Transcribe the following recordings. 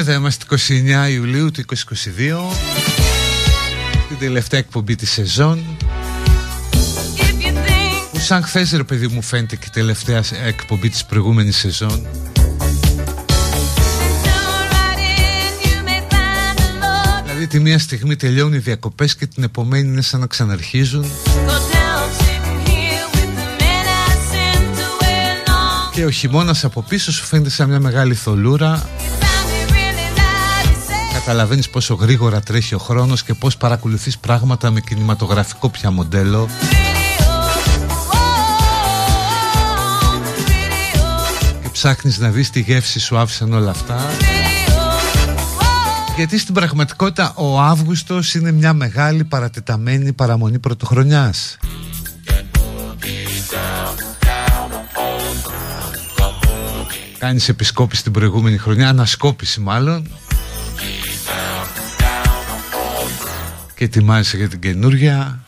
εδώ είμαστε 29 Ιουλίου του 2022 Την τελευταία εκπομπή της σεζόν. Που σαν χθες ρε παιδί μου φαίνεται και η τελευταία εκπομπή της προηγούμενης σεζόν. Δηλαδή τη μία στιγμή τελειώνουν οι διακοπές και την επομένη είναι σαν να ξαναρχίζουν. Και ο χειμώνας από πίσω σου φαίνεται σαν μια μεγάλη θολούρα καταλαβαίνεις πόσο γρήγορα τρέχει ο χρόνος και πώς παρακολουθείς πράγματα με κινηματογραφικό πια μοντέλο. Και ψάχνεις να δεις τι γεύση σου άφησαν όλα αυτά. Γιατί στην πραγματικότητα ο Αύγουστος είναι μια μεγάλη παρατεταμένη παραμονή πρωτοχρονιάς. Κάνεις επισκόπηση την προηγούμενη χρονιά, ανασκόπηση μάλλον και ετοιμάζεσαι για την καινούργια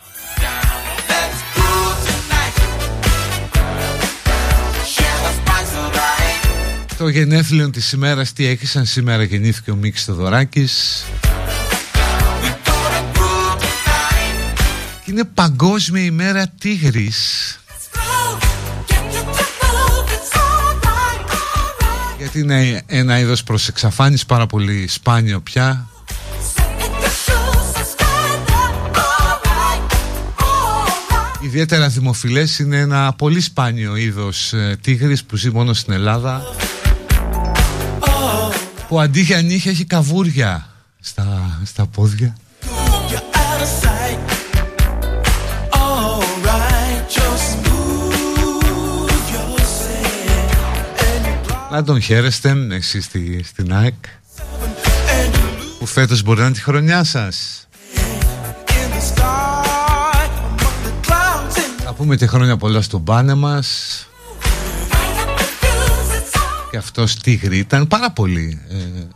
Το γενέθλιο της ημέρας τι έχεις σαν σήμερα γεννήθηκε ο Μίκης Θοδωράκης Και είναι παγκόσμια ημέρα τίγρης. Γιατί είναι ένα είδος προς εξαφάνιση πάρα πολύ σπάνιο πια Ιδιαίτερα δημοφιλές είναι ένα πολύ σπάνιο είδος ε, τίγρης που ζει μόνο στην Ελλάδα που αντί για νύχια έχει καβούρια στα, στα πόδια. Να τον χαίρεστε εσείς στη, στην ΑΕΚ που φέτος μπορεί να είναι τη χρονιά σας Θα πούμε τη χρόνια πολλά στον πάνε μας. Και αυτός τίγρη ήταν πάρα πολύ ε,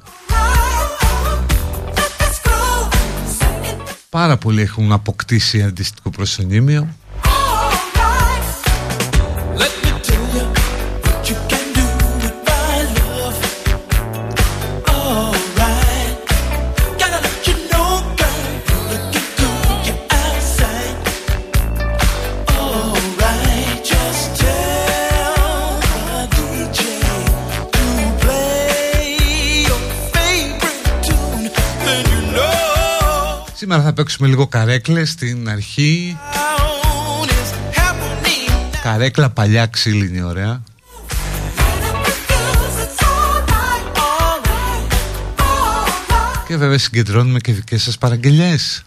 Πάρα πολλοί έχουν αποκτήσει αντίστοιχο προσωνύμιο Σήμερα θα παίξουμε λίγο καρέκλες στην αρχή. Καρέκλα παλιά ξύλινη ωραία. Και βέβαια συγκεντρώνουμε και δικές σας παραγγελίες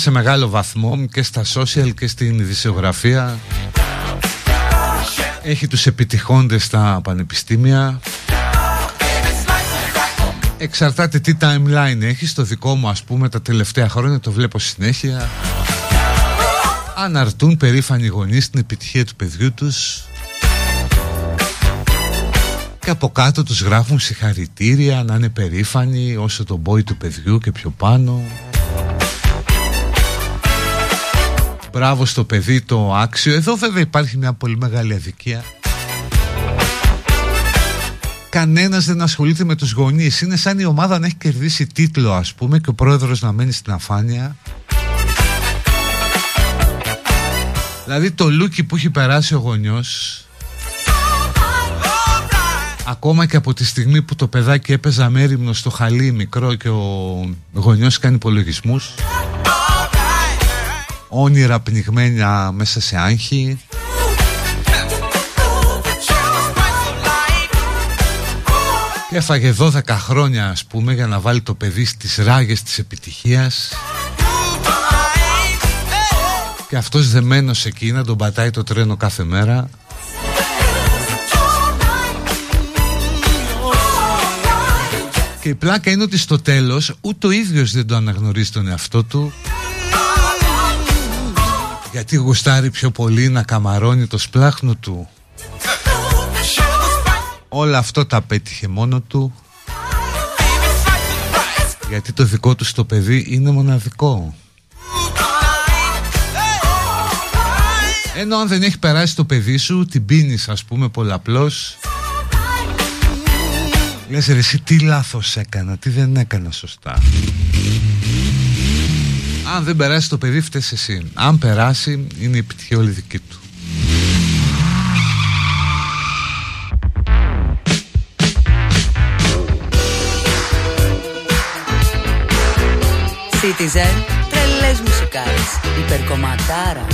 σε μεγάλο βαθμό και στα social και στην ειδησιογραφία. Έχει τους επιτυχώντες στα πανεπιστήμια. Εξαρτάται τι timeline έχει. Στο δικό μου ας πούμε τα τελευταία χρόνια Το βλέπω συνέχεια. Αναρτούν περήφανοι γονείς Την επιτυχία του παιδιού τους. Και από κάτω τους γράφουν συγχαρητήρια Να είναι περήφανοι όσο το μπόι του παιδιού και πιο πάνω Μπράβο στο παιδί το άξιο. Εδώ βέβαια υπάρχει μια πολύ μεγάλη αδικία. Κανένας δεν ασχολείται με τους γονείς. Είναι σαν η ομάδα να έχει κερδίσει τίτλο ας πούμε Και ο πρόεδρος να μένει στην αφάνεια. Δηλαδή το λούκι που έχει περάσει ο γονιός Ακόμα και από τη στιγμή που το παιδάκι έπαιζε αμέριμνο στο χαλί μικρό και ο γονιός κάνει υπολογισμούς όνειρα πνιγμένα μέσα σε άγχη. Και έφαγε 12 χρόνια ας πούμε για να βάλει το παιδί στις ράγες της επιτυχίας. Και αυτός δεμένος εκεί να τον πατάει το τρένο κάθε μέρα. Και η πλάκα είναι ότι στο τέλος ούτε ο ίδιος δεν το αναγνωρίζει τον εαυτό του γιατί γουστάρει πιο πολύ να καμαρώνει το σπλάχνο του. Όλο αυτό τα πέτυχε μόνο του. Γιατί το δικό του στο παιδί είναι μοναδικό. Ενώ αν δεν έχει περάσει το παιδί σου Την πίνεις ας πούμε πολλαπλώς. Λες ρε εσύ τι λάθος έκανα Τι δεν έκανα σωστά αν δεν περάσει το παιδί φταίς εσύ. Αν περάσει είναι η επιτυχία όλη δική του. Citizen, τρελές μουσικάρες, υπερκομματάρα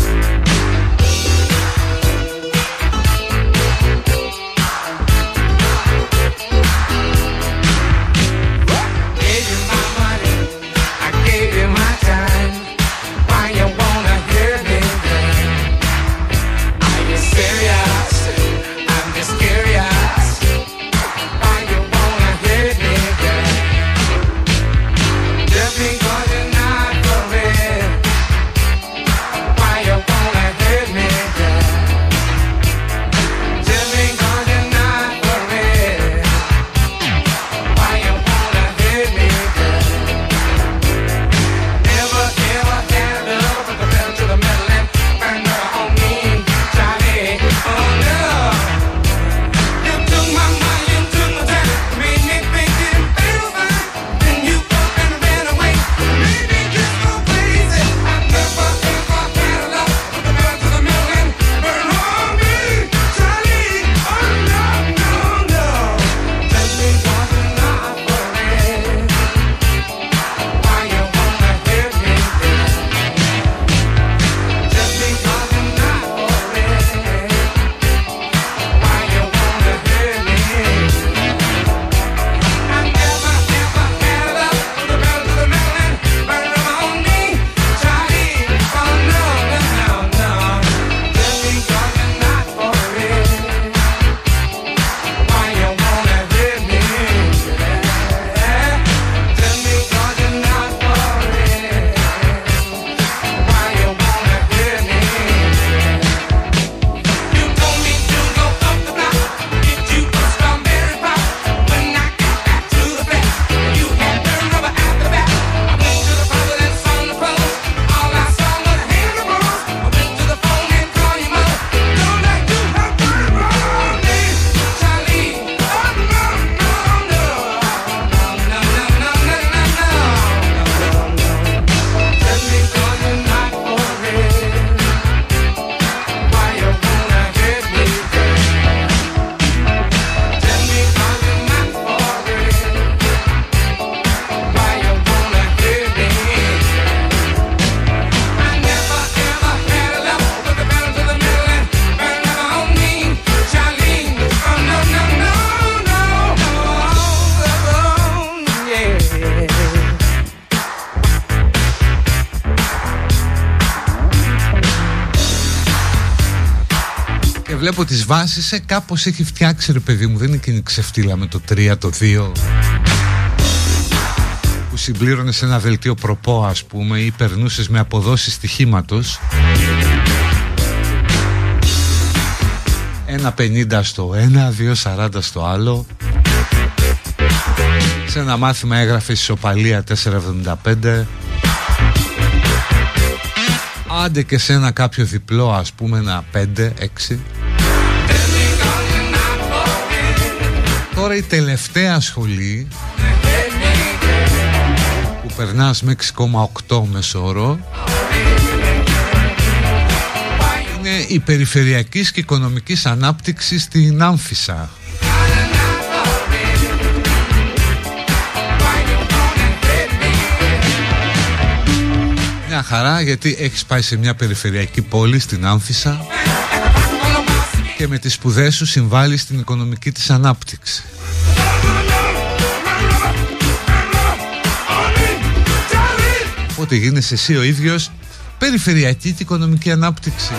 Βλέπω τις βάσεις, ε, κάπως έχει φτιάξει ρε παιδί μου, δεν είναι εκείνη ξεφτύλα με το 3, το 2 που συμπλήρωνε σε ένα δελτίο προπό ας πούμε ή περνούσες με αποδόσεις στοιχήματος. Ένα 50 στο ένα, 2,40 στο άλλο. Σε ένα μάθημα έγραφε ισοπαλία 4,75 Άντε και σε ένα κάποιο διπλό ας πούμε ένα 5-6 Τώρα η τελευταία σχολή που περνάς με 6,8 μεσόρο είναι η περιφερειακής και οικονομικής ανάπτυξης στην Άμφισα Μια χαρά γιατί έχεις πάει σε μια περιφερειακή πόλη στην Άμφισα και με τις σπουδές σου συμβάλλεις στην οικονομική της ανάπτυξη. Οπότε γίνεσαι εσύ ο ίδιος περιφερειακή και οικονομική ανάπτυξη.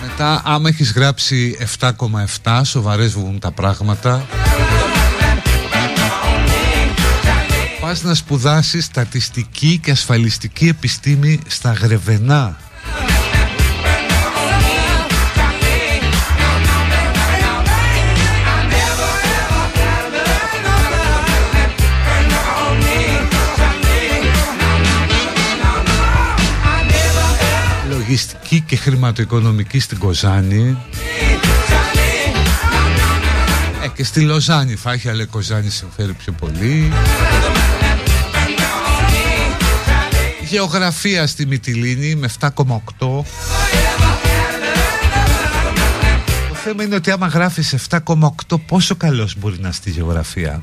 Μετά άμα έχεις γράψει 7,7 σοβαρές βγουν τα πράγματα Πας να σπουδάσεις στατιστική και ασφαλιστική επιστήμη στα Γρεβενά λογιστική και χρηματοοικονομική στην Κοζάνη. Ε, και στη Λοζάνη θα έχει αλλά η Κοζάνη συμφέρει πιο πολύ. Γεωγραφία στη Μυτιλίνη με 7,8 Το θέμα είναι ότι άμα γράφεις 7,8 πόσο καλός μπορεί να στη γεωγραφία;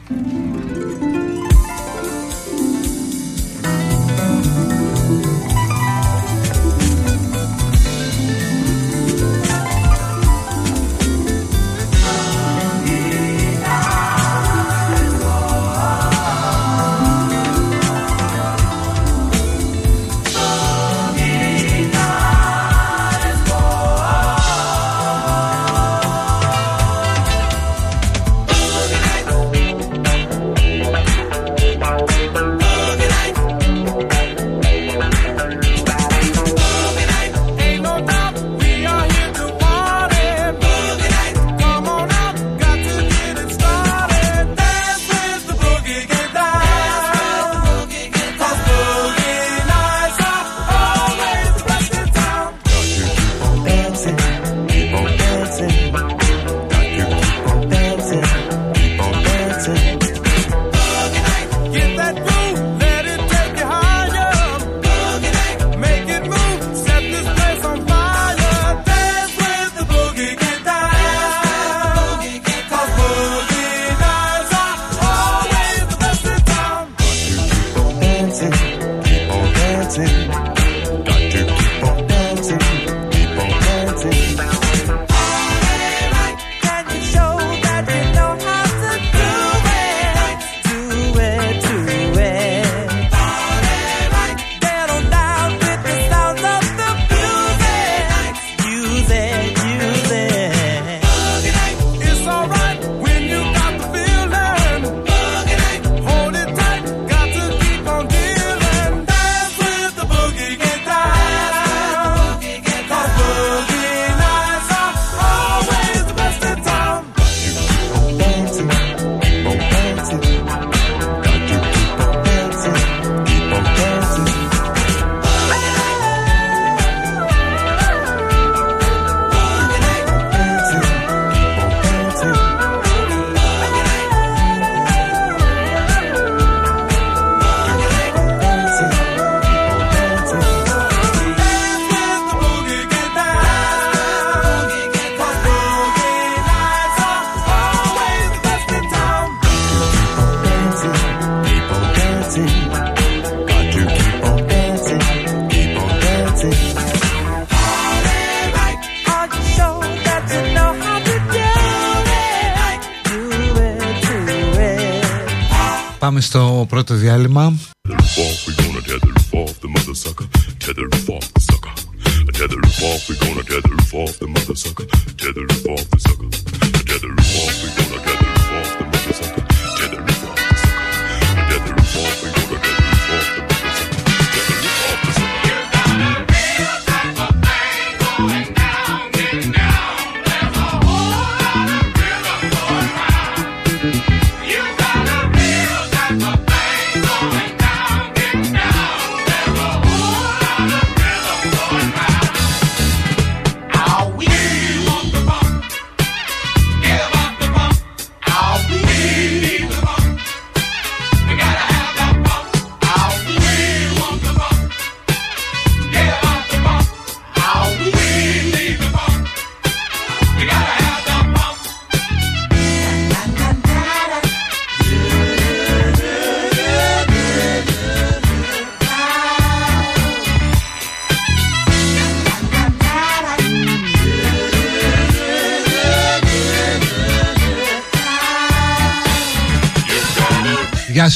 Πρώτο διάλειμμα.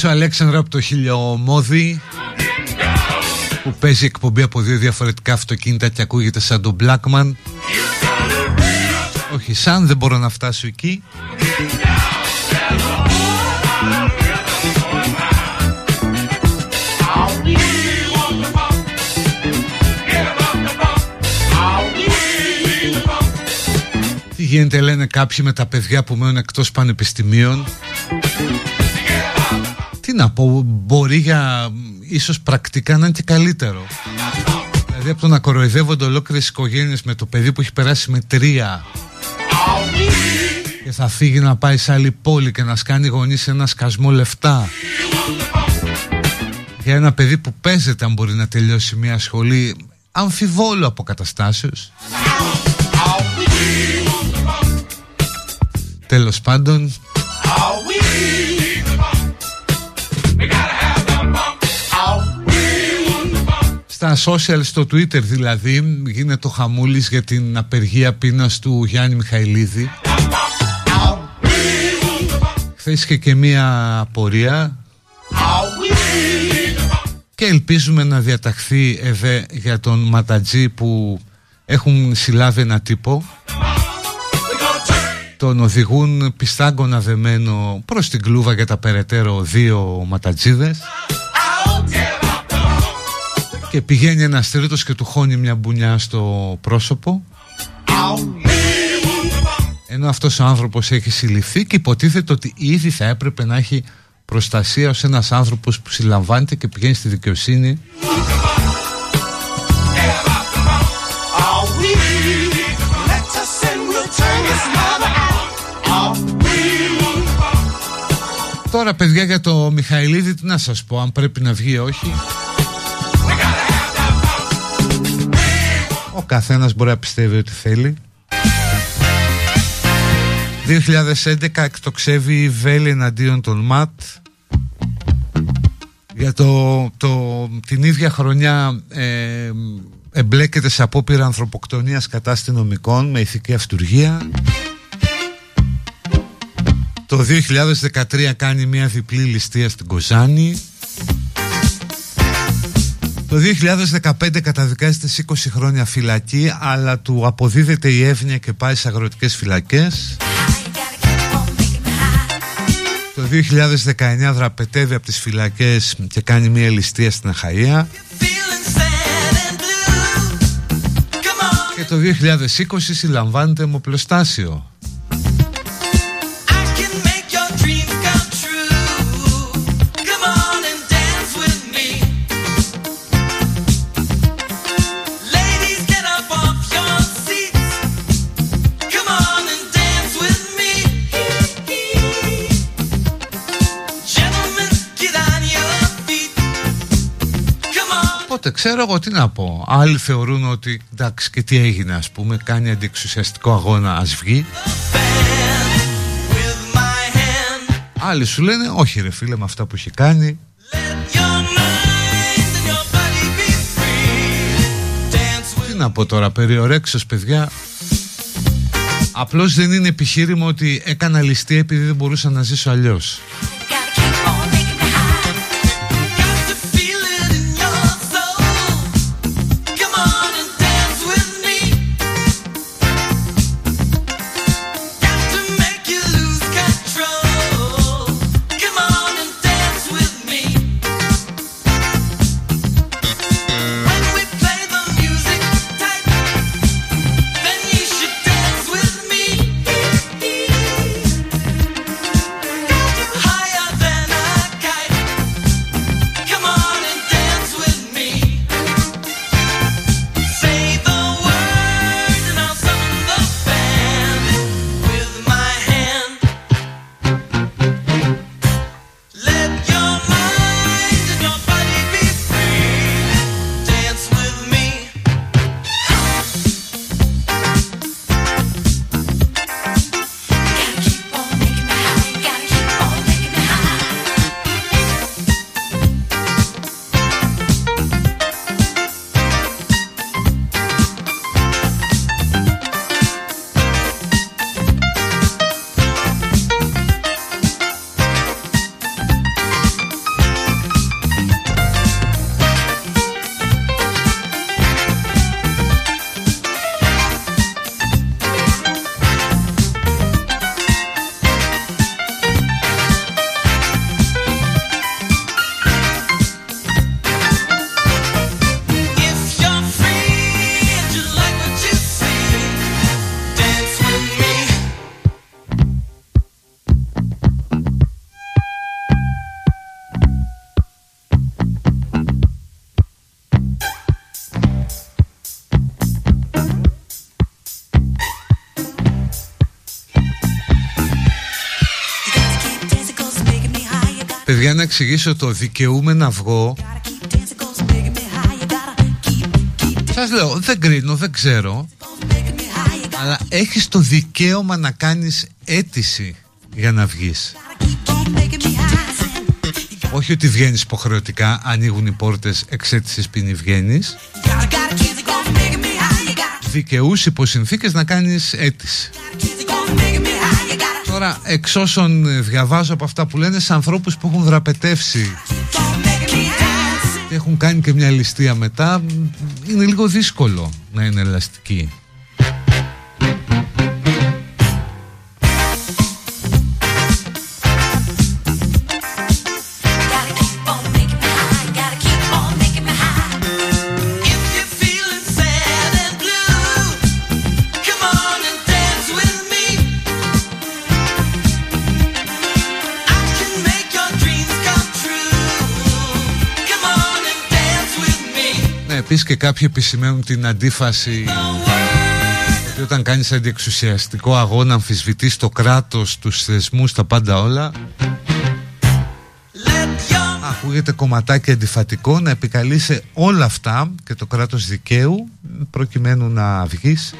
Γεια σου Αλέξανδρο από το χιλιομόδι που παίζει εκπομπή από δύο διαφορετικά αυτοκίνητα και ακούγεται σαν τον Blackman. Όχι σαν δεν μπορώ να φτάσω εκεί. Τι γίνεται λένε κάποιοι με τα παιδιά που μένουν εκτός πανεπιστημίων. Τι να πω, μπορεί για ίσως πρακτικά να είναι και καλύτερο. Δηλαδή από το να κοροϊδεύονται ολόκληρες οικογένειες με το παιδί που έχει περάσει με τρία και θα φύγει να πάει σε άλλη πόλη και να σκάνει γονείς ένα σκασμό λεφτά για ένα παιδί που παίζεται αν μπορεί να τελειώσει μια σχολή αμφιβόλου από καταστάσεως Τέλος πάντων Στα social, στο Twitter δηλαδή γίνεται το χαμούλης για την απεργία πείνας του Γιάννη Μιχαηλίδη. Χθες είχε και μία απορία. Και ελπίζουμε να διαταχθεί ΕΒΕ για τον Ματατζή που έχουν συλλάβει ένα τύπο. Τον οδηγούν πιστάγκονα δεμένο προς την κλούβα για τα περαιτέρω δύο ματατζίδες και πηγαίνει ένας τρίτος και του χώνει μια μπουνιά στο πρόσωπο. Ενώ αυτός ο άνθρωπος έχει συλληφθεί και υποτίθεται ότι ήδη θα έπρεπε να έχει προστασία ως ένας άνθρωπος που συλλαμβάνεται και πηγαίνει στη δικαιοσύνη. Τώρα παιδιά για το Μιχαηλίδη τι να σας πω αν πρέπει να βγει ή όχι Ο καθένας μπορεί να πιστεύει ότι θέλει. 2011 εκτοξεύει η Βέλη εναντίον των ΜΑΤ. Για το, το, την ίδια χρονιά ε, εμπλέκεται σε απόπειρα ανθρωποκτονίας κατά αστυνομικών με ηθική αυτουργία το 2013 κάνει μια διπλή ληστεία στην Κοζάνη το 2015 καταδικάζεται σε 20 χρόνια φυλακή αλλά του αποδίδεται η εύνοια και πάει σε αγροτικές φυλακές. Το 2019 δραπετεύει από τις φυλακές και κάνει μια ληστεία στην Αχαΐα και το 2020 συλλαμβάνεται με Οπότε ξέρω εγώ τι να πω. Άλλοι θεωρούν ότι εντάξει και τι έγινε ας πούμε, κάνει αντιεξουσιαστικό αγώνα, ας βγει. Άλλοι σου λένε όχι ρε φίλε με αυτά που έχει κάνει. Τι να πω τώρα, περιορέξεις παιδιά. Απλώς δεν είναι επιχείρημα ότι έκανα ληστεία επειδή δεν μπορούσα να ζήσω αλλιώς. Να εξηγήσω το δικαιούμαι να βγω Σας λέω δεν κρίνω δεν ξέρω Αλλά έχεις το δικαίωμα να κάνεις αίτηση για να βγεις όχι ότι βγαίνεις υποχρεωτικά, ανοίγουν οι πόρτες εξέτησης ποινή βγαίνεις. Δικαιούς υπό συνθήκες να κάνεις αίτηση. Τώρα, εξ όσων διαβάζω από αυτά που λένε, σε ανθρώπους που έχουν δραπετεύσει και έχουν κάνει και μια ληστεία μετά, είναι λίγο δύσκολο να είναι ελαστική. Επίσης και κάποιοι επισημαίνουν την αντίφαση. Ότι όταν κάνεις αντιεξουσιαστικό αγώνα αμφισβητείς το κράτος, τους θεσμούς, τα πάντα όλα. Ακούγεται κομματάκι αντιφατικό να επικαλείσαι όλα αυτά και το κράτος δικαίου προκειμένου να βγεις.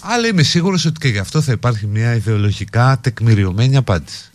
Αλλά είμαι σίγουρος ότι και γι' αυτό θα υπάρχει μια ιδεολογικά τεκμηριωμένη απάντηση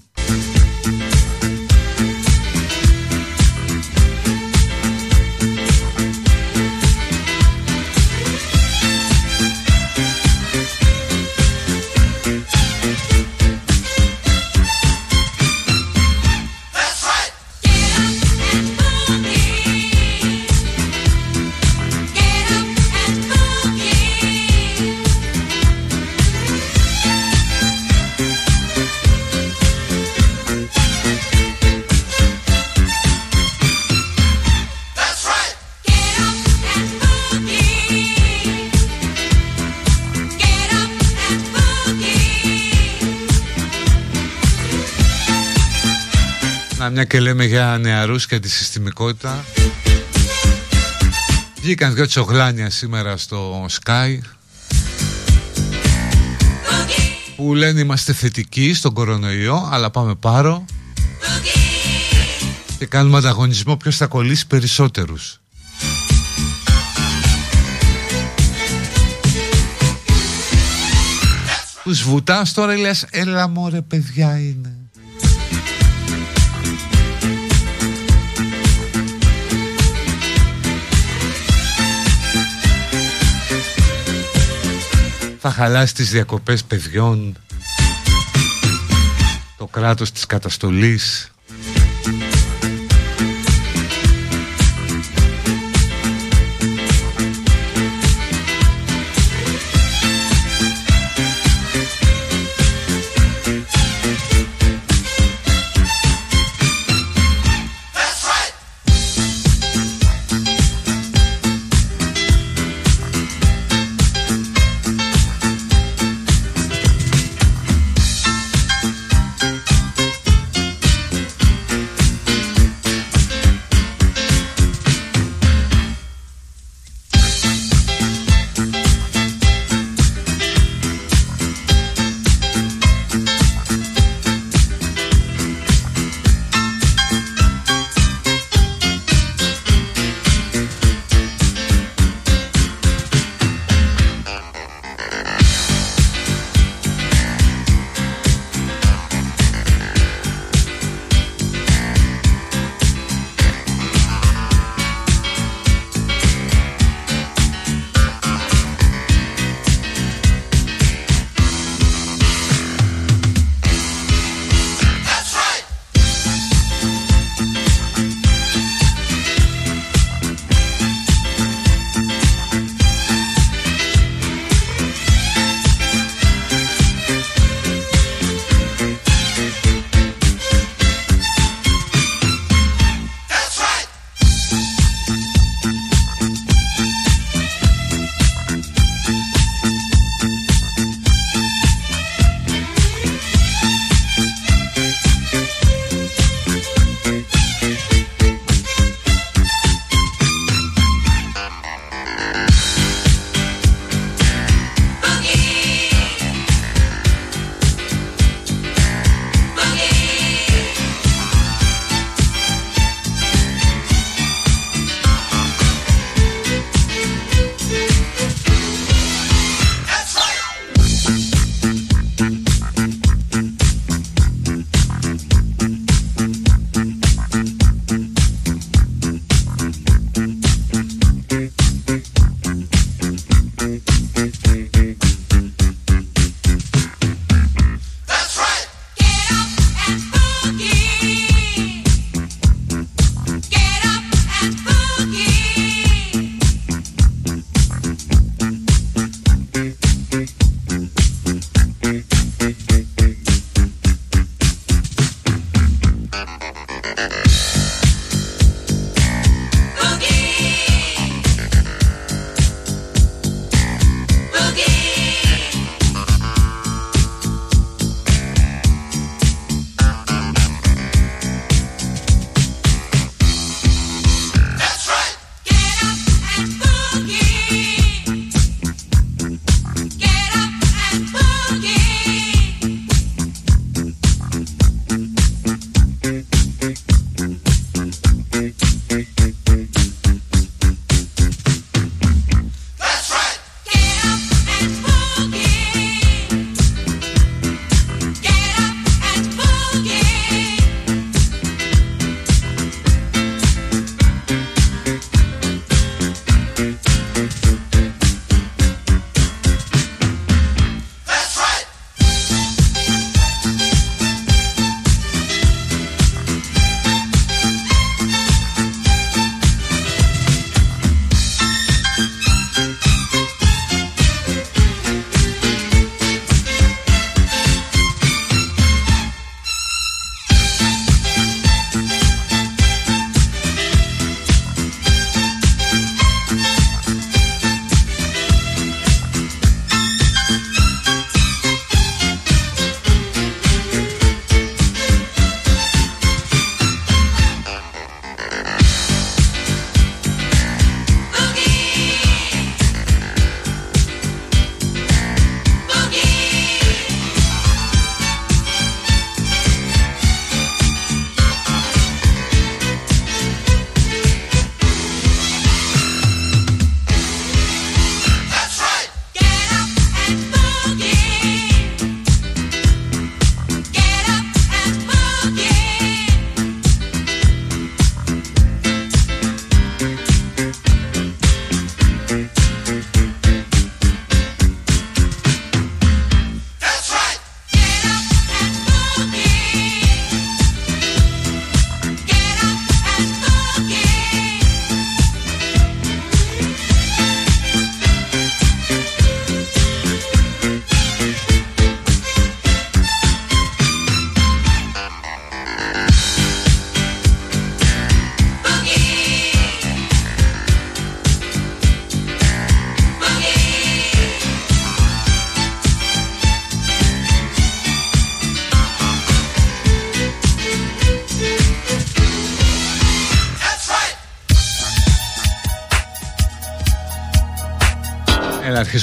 και λέμε για νεαρούς και τη συστημικότητα. Βγήκαν δυο τσογλάνια σήμερα στο Sky που λένε είμαστε θετικοί στον κορονοϊό αλλά πάμε πάρο και κάνουμε ανταγωνισμό ποιος θα κολλήσει περισσότερους. Τους βουτάς τώρα λες έλα μωρέ παιδιά είναι θα χαλάσει τις διακοπές παιδιών. Το κράτος της καταστολής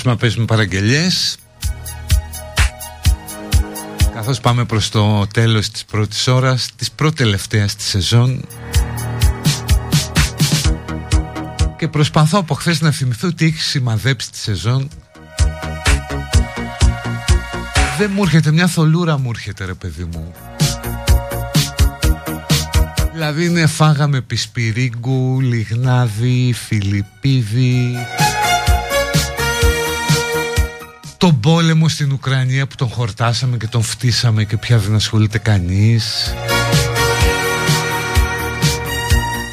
Έλα αρχίσουμε να παίζουμε παραγγελίες Καθώς πάμε προς το τέλος της πρώτης ώρας Της πρώτη-τελευταίας της σεζόν. Και προσπαθώ από χθες να θυμηθώ τι έχει σημαδέψει τη σεζόν. Δεν μου έρχεται μια θολούρα μου έρχεται ρε παιδί μου. Δηλαδή είναι φάγαμε πισπυρίγκου, λιγνάδι, φιλιππίδι Τον πόλεμο στην Ουκρανία που τον χορτάσαμε και τον φτύσαμε και πια δεν ασχολείται κανείς.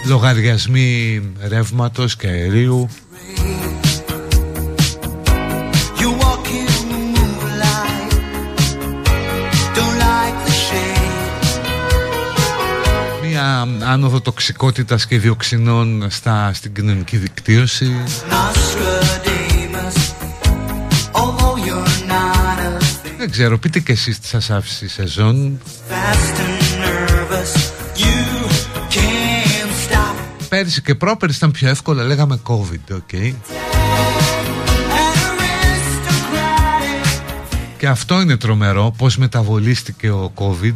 Λογαριασμοί ρεύματος και αερίου. Άνοδο τοξικότητας και διοξινών στα, στην κοινωνική δικτύωση Δεν ξέρω, πείτε και εσείς τι σας άφησε η σεζόν. Πέρυσι και πρόπερυσι ήταν πιο εύκολα, λέγαμε COVID, ok Και αυτό είναι τρομερό, πώς μεταβολίστηκε ο COVID.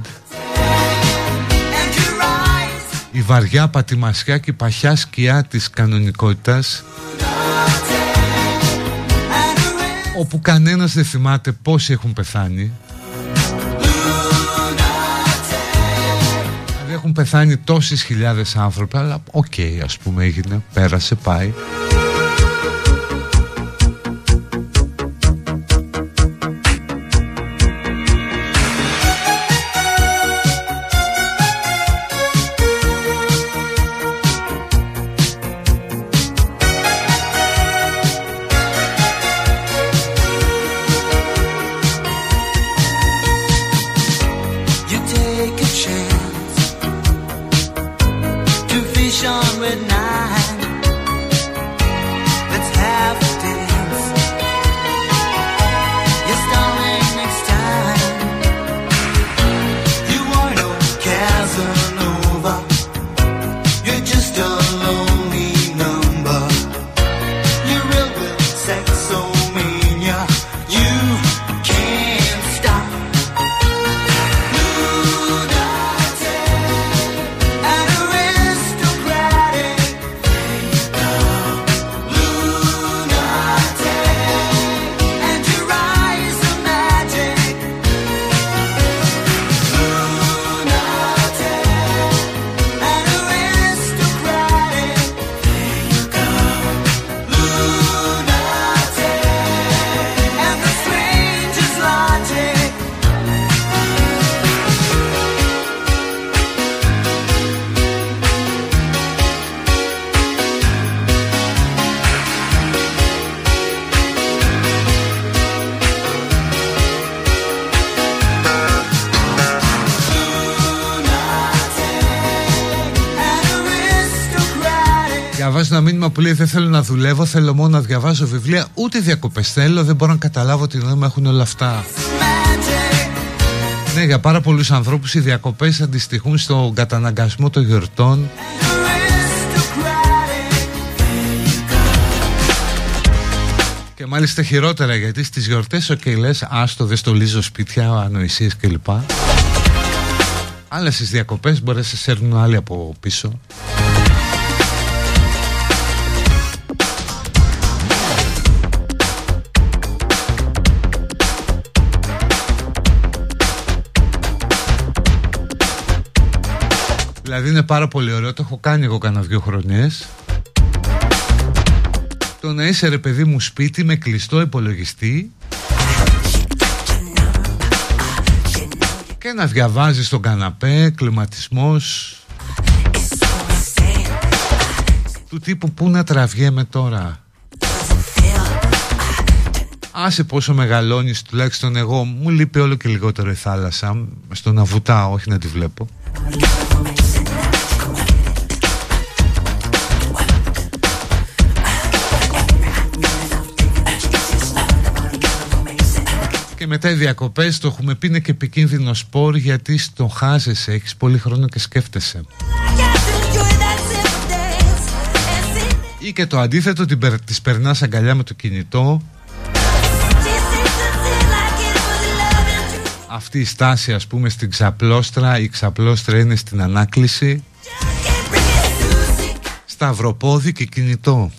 Η βαριά πατημασιά και η παχιά σκιά της κανονικότητας όπου κανένας δεν θυμάται πόσοι έχουν πεθάνει. Δηλαδή έχουν πεθάνει τόσες χιλιάδες άνθρωποι αλλά οκ, okay, ας πούμε έγινε, πέρασε, πάει που λέει δεν θέλω να δουλεύω, θέλω μόνο να διαβάζω βιβλία, ούτε διακοπές θέλω, δεν μπορώ να καταλάβω τι νόημα έχουν όλα αυτά. Ναι, για πάρα πολλούς ανθρώπους οι διακοπές αντιστοιχούν στον καταναγκασμό των γιορτών. Και μάλιστα χειρότερα γιατί στις γιορτές ο okay, λες άστο δεν στολίζω σπίτια, ανοησίες κλπ. Αλλά στις διακοπές μπορεί να σε σέρνουν άλλοι από πίσω Δηλαδή είναι πάρα πολύ ωραίο, το έχω κάνει εγώ κάνα δύο χρονιές. Το να είσαι ρε παιδί μου σπίτι με κλειστό υπολογιστή. Και να διαβάζεις τον καναπέ, κλιματισμός. Του τύπου που να τραβιέμαι τώρα; Άσε πόσο μεγαλώνεις τουλάχιστον εγώ. Μου λείπει όλο και λιγότερο η θάλασσα. Στο να βουτάω όχι να τη βλέπω μετά οι διακοπές το έχουμε πει είναι και επικίνδυνο σπορ γιατί στο χάζεσαι, έχεις πολύ χρόνο και σκέφτεσαι. Ή και το αντίθετο την, τις περνάς αγκαλιά με το κινητό. Αυτή η στάση ας πούμε στην ξαπλώστρα η ξαπλώστρα είναι στην ανάκληση. Σταυροπόδι και κινητό.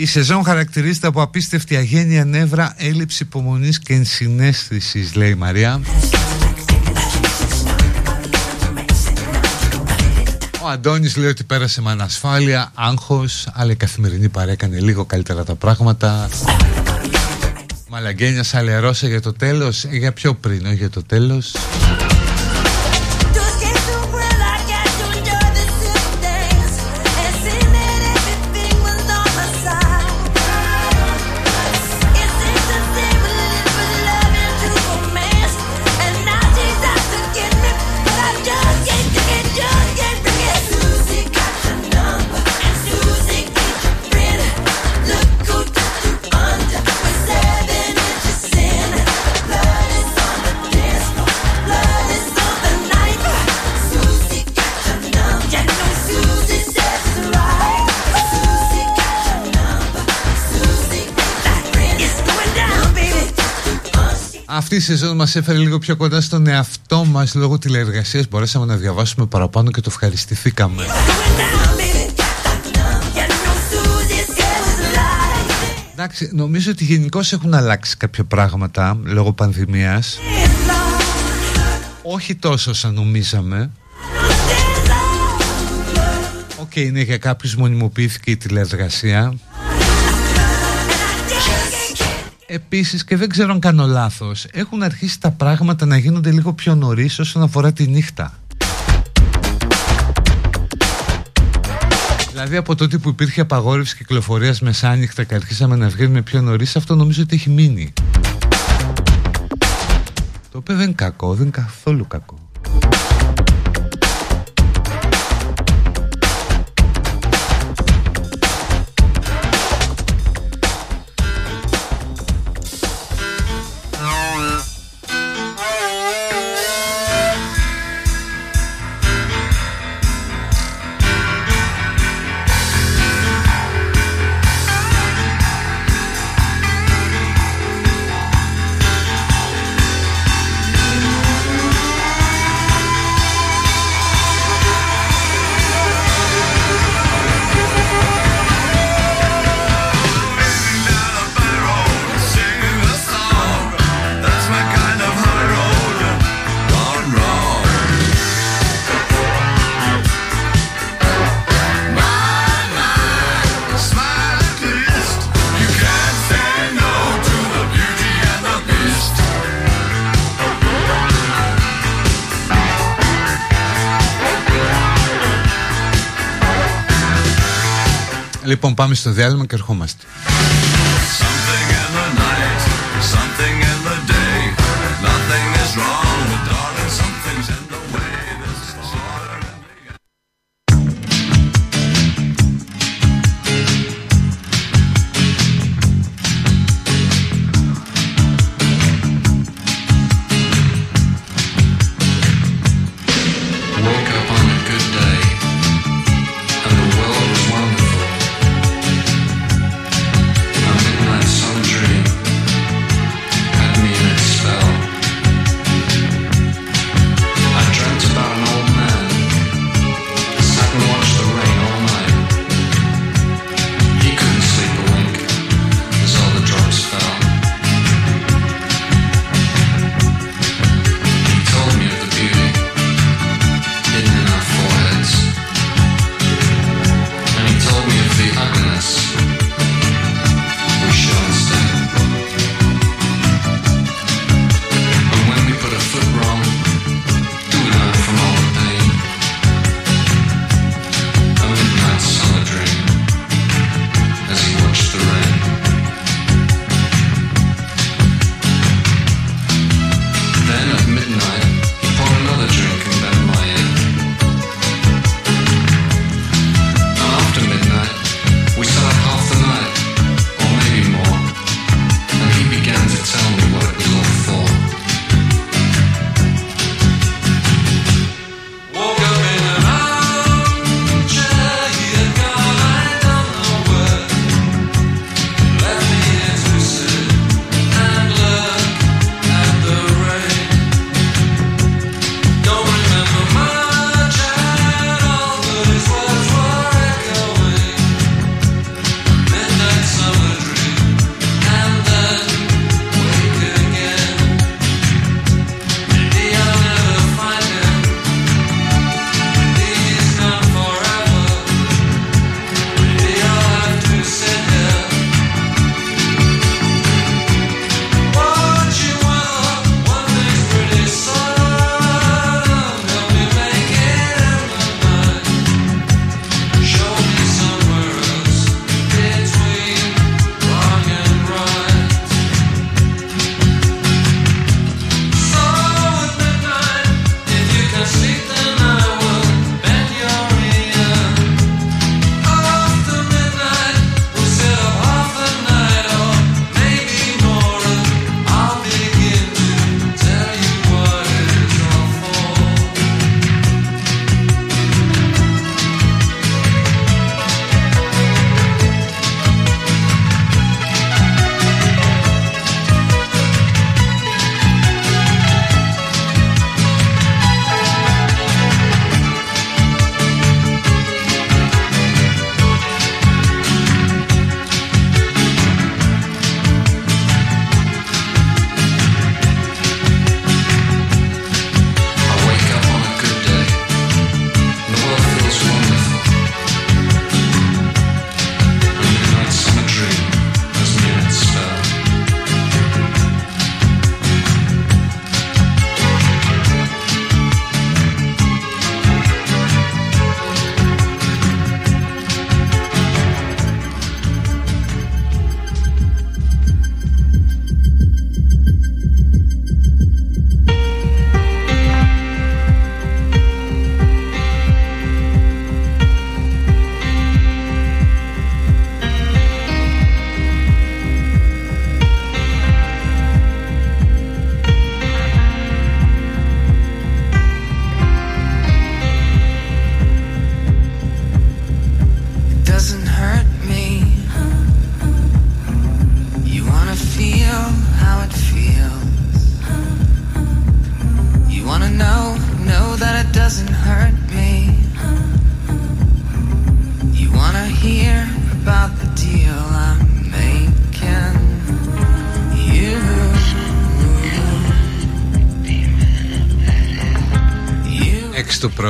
Η σεζόν χαρακτηρίζεται από απίστευτη αγένεια νεύρα, έλλειψη υπομονής και ενσυναίσθησης, λέει η Μαρία. Ο Αντώνης λέει ότι πέρασε με ανασφάλεια, άγχος, αλλά η καθημερινή παρέκανε λίγο καλύτερα τα πράγματα. Μαλαγκένια σαλερώσε για το τέλος, ε, για πιο πριν, για το τέλος. Η σεζόν μας έφερε λίγο πιο κοντά στον εαυτό μας λόγω τηλεεργασίας. Μπορέσαμε να διαβάσουμε παραπάνω και το ευχαριστηθήκαμε. Εντάξει, νομίζω ότι γενικώ έχουν αλλάξει κάποια πράγματα λόγω πανδημίας. Όχι τόσο σαν νομίζαμε. Οκ, okay, είναι για κάποιους μονιμοποιήθηκε η τηλεεργασία Επίσης και δεν ξέρω αν κάνω λάθος Έχουν αρχίσει τα πράγματα να γίνονται λίγο πιο νωρίς όσον αφορά τη νύχτα. Δηλαδή από τότε που υπήρχε απαγόρευση κυκλοφορίας μεσάνυχτα και αρχίσαμε να βγαίνουμε πιο νωρίς Αυτό νομίζω ότι έχει μείνει. Το οποίο δεν είναι κακό, δεν είναι καθόλου κακό Λοιπόν πάμε στο διάλειμμα και ερχόμαστε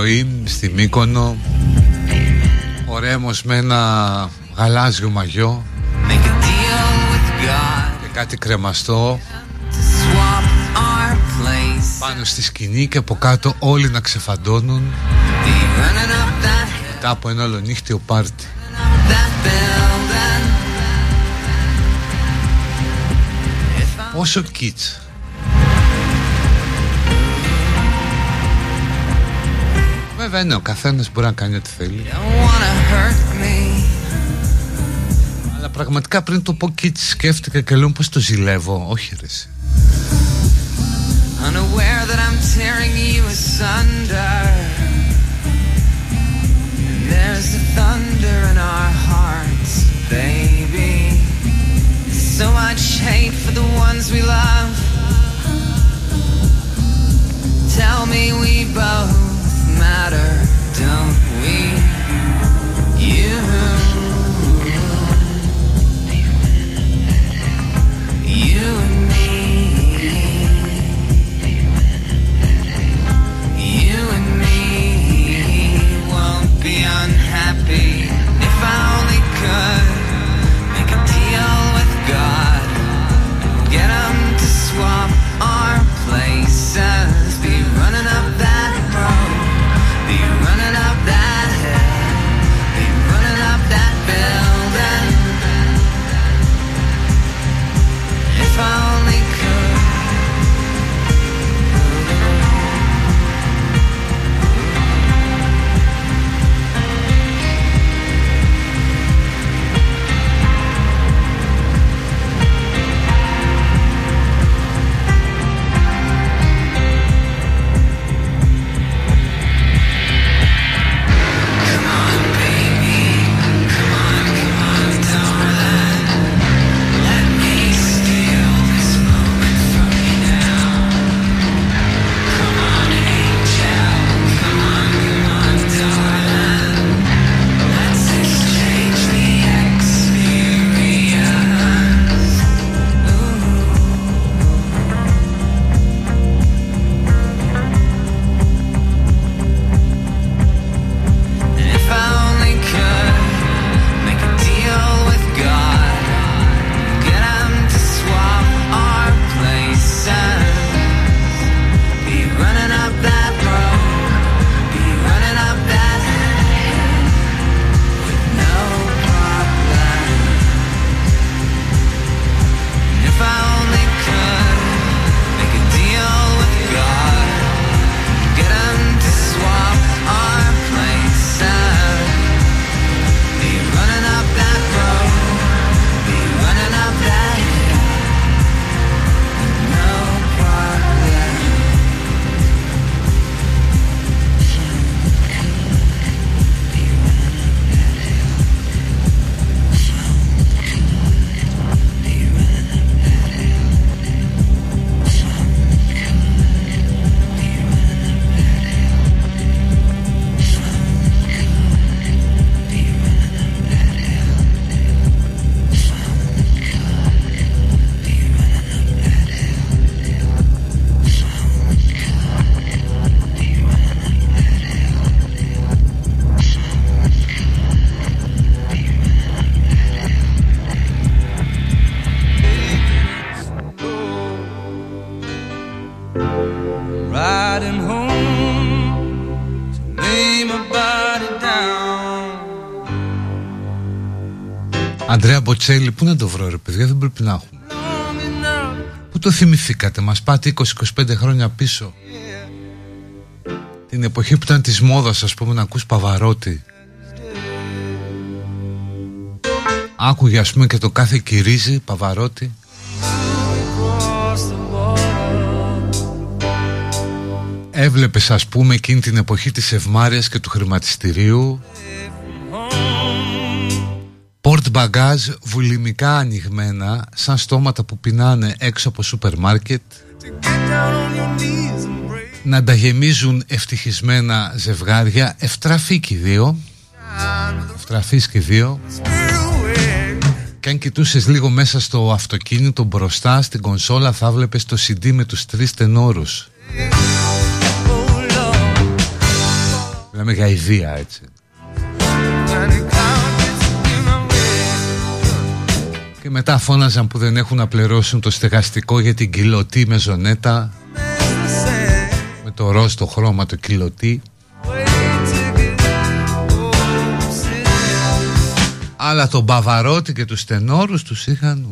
πρωί στη Μύκονο. Ο Ρέμος με ένα γαλάζιο μαγιό. Και κάτι κρεμαστό. Πάνω στη σκηνή και από κάτω όλοι να ξεφαντώνουν. Μετά από ένα ολονύχτιο πάρτι. Πόσο κίτς Βέβαια είναι ο καθένας μπορεί να κάνει ό,τι θέλει. Αλλά πραγματικά πριν το πω κίτς σκέφτηκα και λέω πως το ζηλεύω. Όχι ρε Unaware that I'm tearing you asunder. There's the thunder in our hearts, baby. So much hate for the ones we love matter, Αντρέα Μποτσέλη, πού να το βρω ρε παιδιά, δεν πρέπει να έχουμε. Long enough, Πού το θυμηθήκατε, μας πάτε 20-25 χρόνια πίσω. Την εποχή που ήταν της μόδας, ας πούμε, να ακούς Παβαρότη. Άκουγε, ας πούμε, και το κάθε κυρίζι, Παβαρότη. across the water. Έβλεπες, ας πούμε, εκείνη την εποχή της ευμάρειας και του χρηματιστηρίου. Πορτ μπαγκάζ βουλημικά ανοιγμένα, σαν στόματα που πεινάνε έξω από σούπερ μάρκετ. To get down on your knees and break να τα γεμίζουν ευτυχισμένα ζευγάρια ευτραφή και οι δύο ευτραφής και οι δύο spirit away. και αν κοιτούσες λίγο μέσα στο αυτοκίνητο μπροστά στην κονσόλα θα βλέπεις το CD με τους τρεις τενόρους Oh Lord, Λέμε για ιδέα έτσι. Και μετά φώναζαν που δεν έχουν να πληρώσουν το στεγαστικό για την κιλωτή με ζωνέτα There's the same με το ροζ το χρώμα το κιλωτή way to get. Oh, sitting αλλά τον Μπαβαρότη και τους τενόρους τους είχαν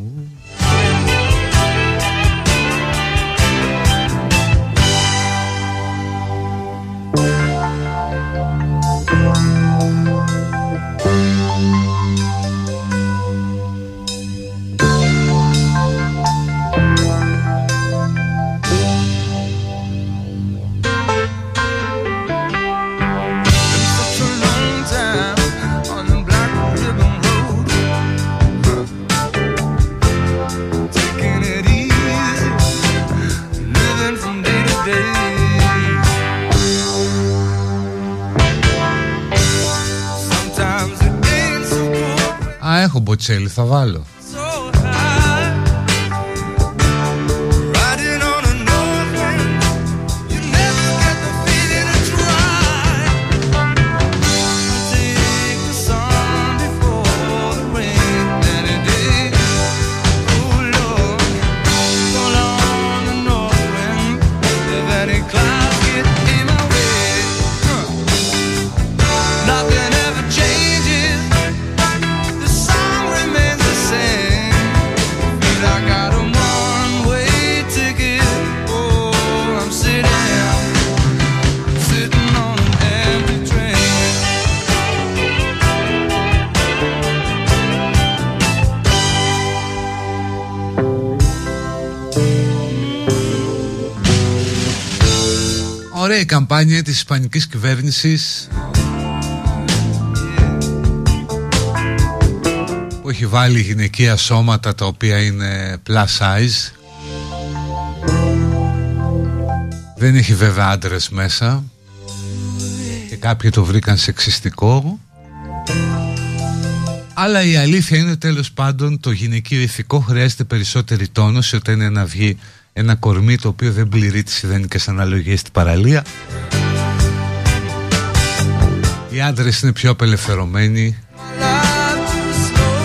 cool, Α, έχω μποτσέλι, θα βάλω. Καμπάνια της ισπανικής κυβέρνησης που έχει βάλει γυναικεία σώματα τα οποία είναι plus size. Δεν έχει βέβαια άντρες μέσα και κάποιοι το βρήκαν σεξιστικό. Αλλά η αλήθεια είναι τέλος πάντων το γυναικείο ηθικό χρειάζεται περισσότερη τόνωση όταν είναι να βγει ένα κορμί το οποίο δεν πληρεί τις ιδανικές αναλογίες στην παραλία οι άντρες είναι πιο απελευθερωμένοι Life too slow.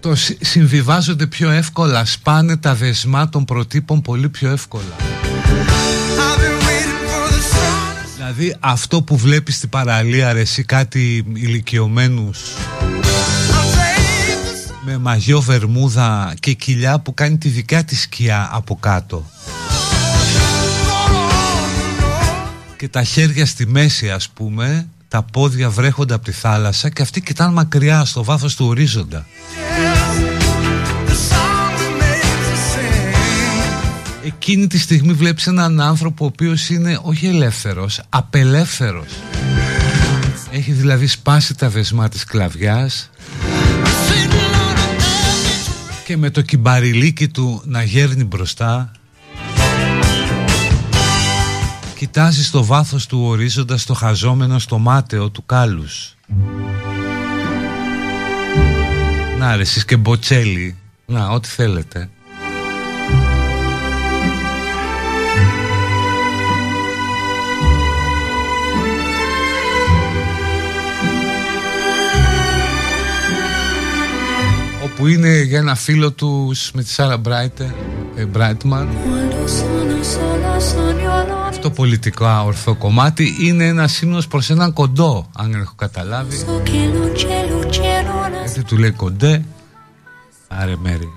το συ- συμβιβάζονται πιο εύκολα σπάνε τα δεσμά των προτύπων πολύ πιο εύκολα I've been waiting for the sun. δηλαδή αυτό που βλέπεις στην παραλία ρε εσύ κάτι ηλικιωμένους μαγιό βερμούδα και κοιλιά που κάνει τη δικιά της σκιά από κάτω. Και τα χέρια στη μέση ας πούμε τα πόδια βρέχονται από τη θάλασσα και αυτοί κοιτάνε μακριά στο βάθος του ορίζοντα. The song remains the same. εκείνη τη στιγμή βλέπεις έναν άνθρωπο ο οποίος είναι όχι ελεύθερος, απελεύθερος. Έχει δηλαδή σπάσει τα δεσμά της κλαβιάς και με το κυμπαριλίκι του να γέρνει μπροστά. Κοιτάζει στο βάθος του ορίζοντας στο χαζόμενο στο μάταιο του κάλους. Να ρε εσείς και μποτσέλι Να ό,τι θέλετε Όπου είναι για ένα φίλο τους με τη Σάρα Μπράιτε, ε, Μπράιτμαν. Quando sono sola sogno Το πολιτικό ορθό κομμάτι είναι ένα ύμνος προς έναν κοντό Αν έχω καταλάβει. So che non c'è luce non Γιατί του λέει κοντέ. Άρε μέρη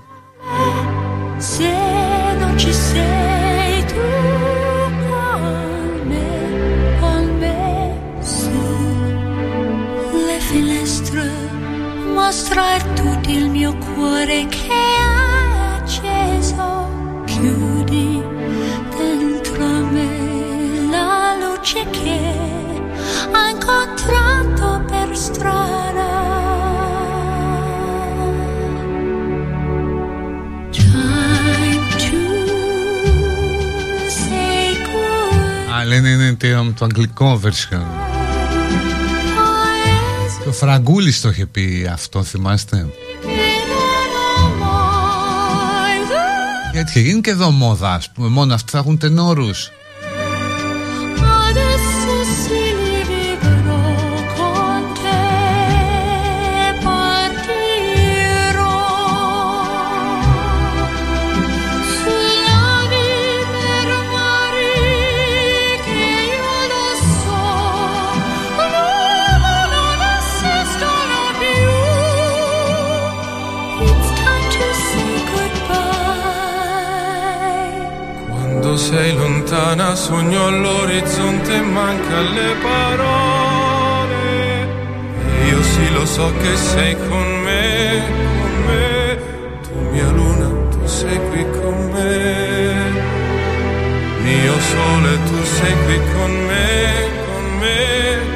goodbye. Α, λένε είναι το, το αγγλικό version Και ο Φραγκούλης το είχε πει αυτό θυμάστε; Γιατί είχε γίνει και εδώ μόδα, ας πούμε. Μόνο αυτοί θα έχουν τενόρους. Sei lontana sogno all'orizzonte manca le parole. Io sì lo so che sei con me, con me. Tu mia luna, tu sei qui con me. Mio sole, tu sei qui con me, con me,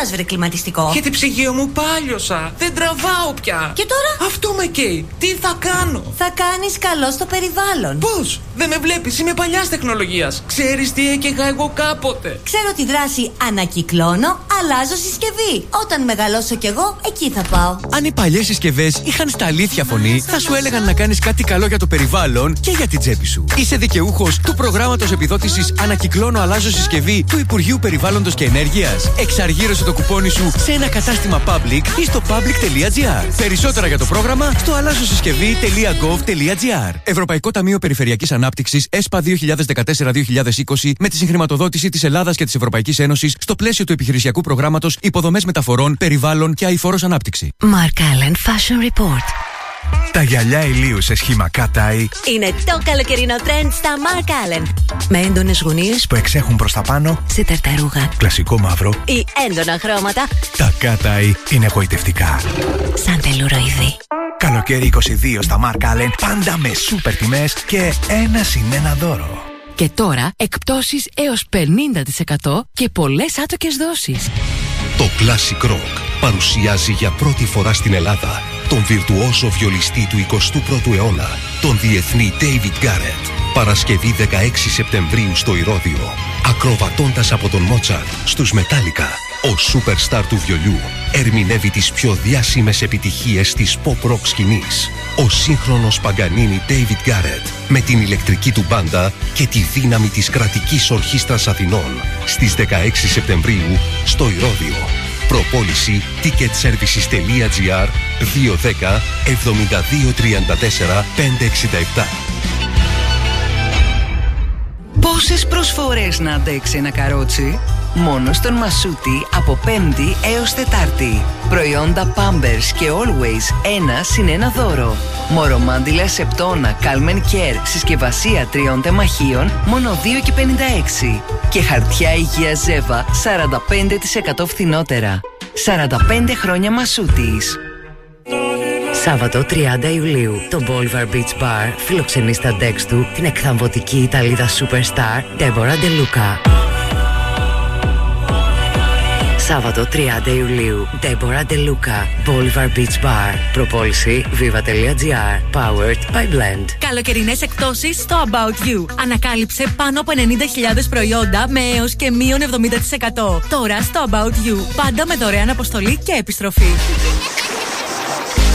Γιατί ξεφυσάς βρε κλιματιστικό. Γιατί ψυγείο μου πάλιωσα. Δεν τραβάω πια. Και τώρα; Αυτό με καίει. Τι θα κάνω; Θα κάνεις καλό στο περιβάλλον. Πώς! Δεν με βλέπεις, είμαι παλιάς τεχνολογίας. Ξέρεις τι έκαιγα εγώ κάποτε. Ξέρω τη δράση ανακυκλώνω, αλλάζω συσκευή. Όταν μεγαλώσω κι εγώ, εκεί θα πάω. Αν οι παλιές συσκευές είχαν στα αλήθεια φωνή, θα σου έλεγαν να κάνεις κάτι καλό για το περιβάλλον και για την τσέπη σου. Είσαι δικαιούχος του προγράμματος επιδότησης Ανακυκλώνω Αλλάζω Συσκευή του Υπουργείου Περιβάλλοντος και Ενέργειας. Εξαργύρωσε το κουπόνι σου σε ένα κατάστημα public ή στο public.gr. Περισσότερα για το πρόγραμμα στο αλλάζωσυσκευή.gov.gr. Ευρωπαϊκό Ταμείο Περιφερειακής Ανάπτυξης ΕΣΠΑ 2014-2020 με τη συγχρηματοδότηση της Ελλάδας και της Ευρωπαϊκής Ένωσης στο πλαίσιο του επιχειρησιακού προγράμματος Υποδομές Μεταφορών, Περιβάλλον και Αηφόρος Ανάπτυξη. Mark Allen Fashion Report Τα γυαλιά ηλίου σε σχήμα cut-eye Είναι το καλοκαιρινό τρέντ στα Mark Allen Με έντονες γωνίες που εξέχουν προς τα πάνω, σε τερταρούγα κλασικό μαύρο. ή έντονα χρώματα Τα cut-eye είναι εγωιτευτικά. σαν τελουροειδή. Καλοκαίρι 22 στα Mark Allen, πάντα με σούπερ τιμές και ένα συν ένα δώρο. Και τώρα εκπτώσεις έως 50% και πολλές άτοκες δόσεις. Το Classic Rock παρουσιάζει για πρώτη φορά στην Ελλάδα τον βιρτουόζο βιολιστή του 21ου αιώνα, τον διεθνή David Garrett. Παρασκευή 16 Σεπτεμβρίου στο Ηρώδιο. Ακροβατώντας από τον Μότσαρτ στους Μετάλλικα, ο σούπερσταρ του βιολιού ερμηνεύει τις πιο διάσημες επιτυχίες της pop rock σκηνής. Ο σύγχρονος Παγκανίνη David Garrett με την ηλεκτρική του μπάντα και τη δύναμη της κρατικής ορχήστρας Αθηνών στις 16 Σεπτεμβρίου στο Ηρώδιο. Προπόληση ticketservices.gr 210 7234 567 Πώς Πόσες προσφορές να αντέξει ένα καρότσι; Μόνο στον Μασούτη από Πέμπτη έως Τετάρτη. Προϊόντα Pampers και Always ένα συν ένα δώρο. Μορομάντιλα Σεπτόνα Calmen Care συσκευασία τριών τεμαχίων μόνο 2 και 56. Και χαρτιά υγεία Ζέβα 45% φθηνότερα. 45 χρόνια Μασούτης. Σάββατο 30 Ιουλίου, το Bolivar Beach Bar φιλοξενεί στα decks του την εκθαμβωτική Ιταλίδα superstar Deborah De Luca. Σάββατο 30 Ιουλίου, Deborah De Luca, Bolivar Beach Bar. Προπόληση viva.gr, powered by Blend. Καλοκαιρινές εκπτώσεις στο About You. Ανακάλυψε πάνω από 90.000 προϊόντα με έως και μείον 70%. Τώρα στο About You. Πάντα με δωρεάν αποστολή και επιστροφή.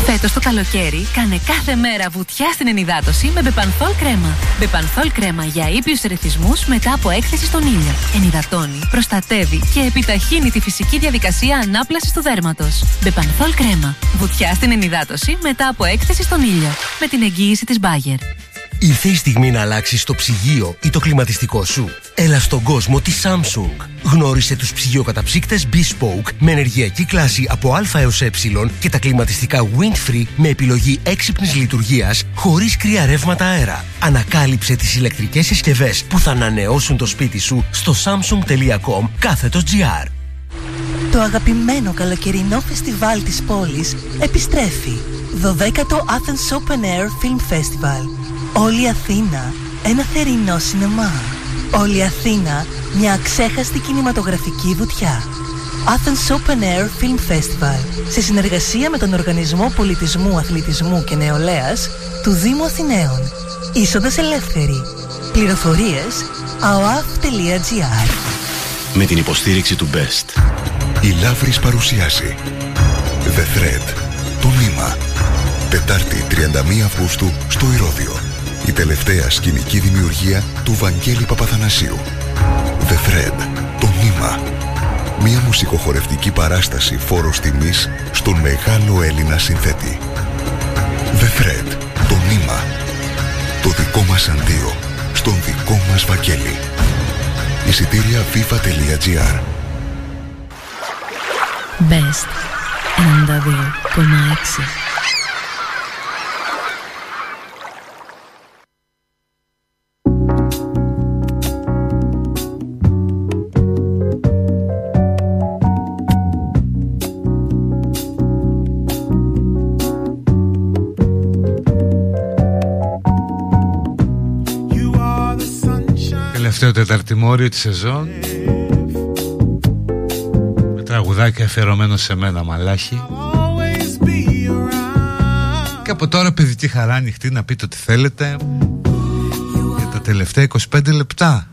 Φέτος το καλοκαίρι κάνε κάθε μέρα βουτιά στην ενυδάτωση με Μπεπανθόλ κρέμα. Μπεπανθόλ κρέμα για ήπιους ερεθισμούς μετά από έκθεση στον ήλιο. Ενυδατώνει, προστατεύει και επιταχύνει τη φυσική διαδικασία ανάπλασης του δέρματος. Μπεπανθόλ κρέμα. Βουτιά στην ενυδάτωση μετά από έκθεση στον ήλιο. Με την εγγύηση της Bayer. Ήρθε η στιγμή να αλλάξεις το ψυγείο ή το κλιματιστικό σου. Έλα στον κόσμο τη Samsung. Γνώρισε τους ψυγειοκαταψύκτες Bespoke με ενεργειακή κλάση από Α έως Ε και τα κλιματιστικά Windfree με επιλογή έξυπνης λειτουργίας χωρίς κρύα ρεύματα αέρα. Ανακάλυψε τις ηλεκτρικές συσκευές που θα ανανεώσουν το σπίτι σου στο samsung.com κάθετος GR. Το αγαπημένο καλοκαιρινό φεστιβάλ της πόλης επιστρέφει. 12ο Athens Open Air Film Festival. Όλη Αθήνα, ένα θερινό σινεμά. Όλη Αθήνα, μια αξέχαστη κινηματογραφική βουτιά. Athens Open Air Film Festival σε συνεργασία με τον Οργανισμό Πολιτισμού, Αθλητισμού και Νεολαίας του Δήμου Αθηναίων. Είσοδος ελεύθερη. Πληροφορίες aoaf.gr Με την υποστήριξη του Best. Η Λαύρης παρουσιάζει The Thread, το νήμα. Τετάρτη 31 Αυγούστου στο Ηρώδιο. Η τελευταία σκηνική δημιουργία του Βαγγέλη Παπαθανασίου. The Thread, το νήμα. Μια μουσικοχορευτική παράσταση φόρος τιμής στον μεγάλο Έλληνα συνθέτη. The Thread, το νήμα. Το δικό μας αντίο, στον δικό μας Βαγγέλη. Εισιτήρια viva.gr Best 92,6 Τελευταίο τεταρτημόριο της σεζόν. Με τραγουδάκι αφιερωμένο σε μένα μαλάχη Και από τώρα παιδική χαρά ανοιχτή να πείτε ό,τι θέλετε. Για τα τελευταία 25 λεπτά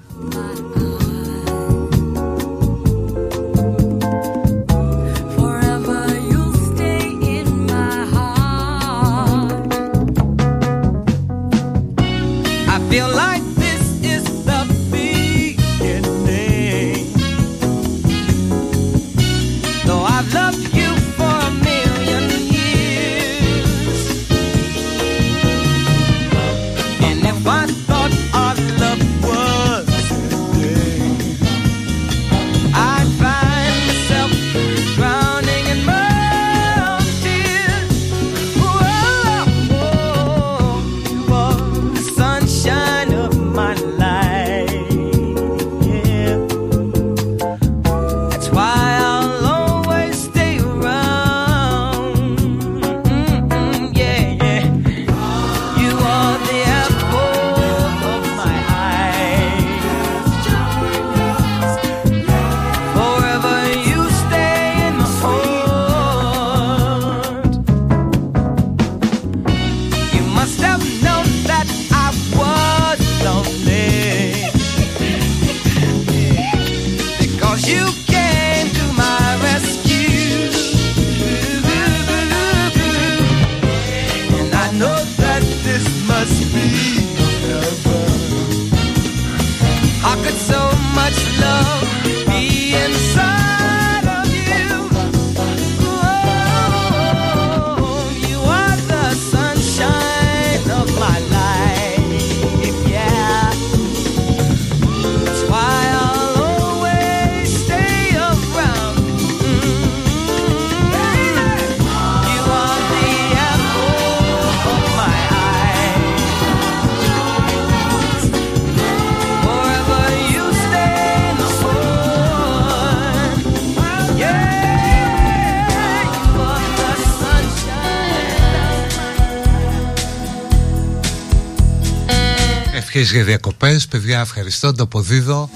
για διακοπές παιδιά ευχαριστώ το αποδίδω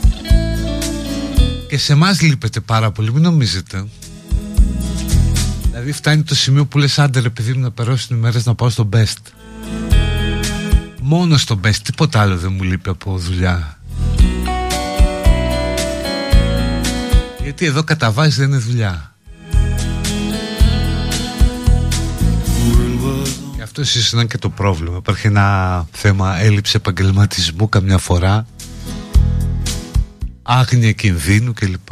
και σε εμάς λείπετε πάρα πολύ μην νομίζετε. Δηλαδή φτάνει το σημείο που λες άντε ρε παιδί μου να περάσουν οι μέρες να πάω στο best μόνο στο best τίποτα άλλο δεν μου λείπει από δουλειά. Γιατί εδώ κατά βάση δεν είναι δουλειά αυτό ίσως είναι και το πρόβλημα. Υπάρχει ένα θέμα έλλειψη επαγγελματισμού καμιά φορά, άγνοια κινδύνου κλπ.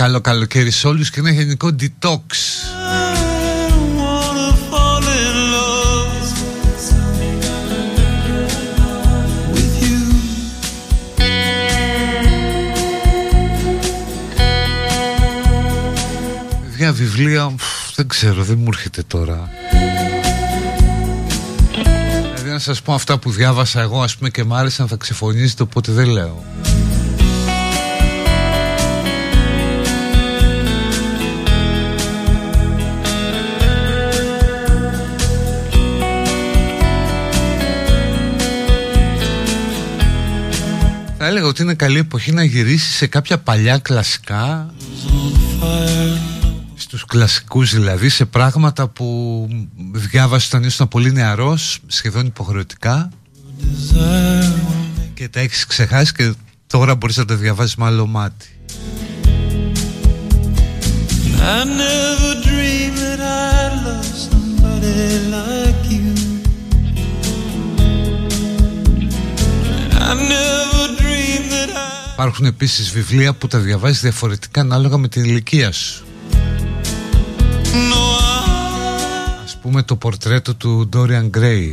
Καλό καλοκαίρι σε όλους και ένα γενικό detox. wanna fall in love with you Παιδιά βιβλία πφ, δεν ξέρω δεν μου έρχεται τώρα. Δηλαδή να σας πω αυτά που διάβασα εγώ ας πούμε και μ' άρεσαν θα ξεφωνήσετε οπότε δεν λέω. Έλεγα ότι είναι καλή εποχή να γυρίσεις σε κάποια παλιά κλασικά. Στους κλασικούς δηλαδή σε πράγματα που διάβασες όταν ήσουν πολύ νεαρός σχεδόν υποχρεωτικά. Και τα έχεις ξεχάσει και τώρα μπορείς να τα διαβάσεις με άλλο μάτι. I never dreamed that I'd love somebody like you. And I never dreamed that I Υπάρχουν επίσης βιβλία που τα διαβάζεις διαφορετικά ανάλογα με την ηλικία σου. Ας πούμε το πορτρέτο του Dorian Gray.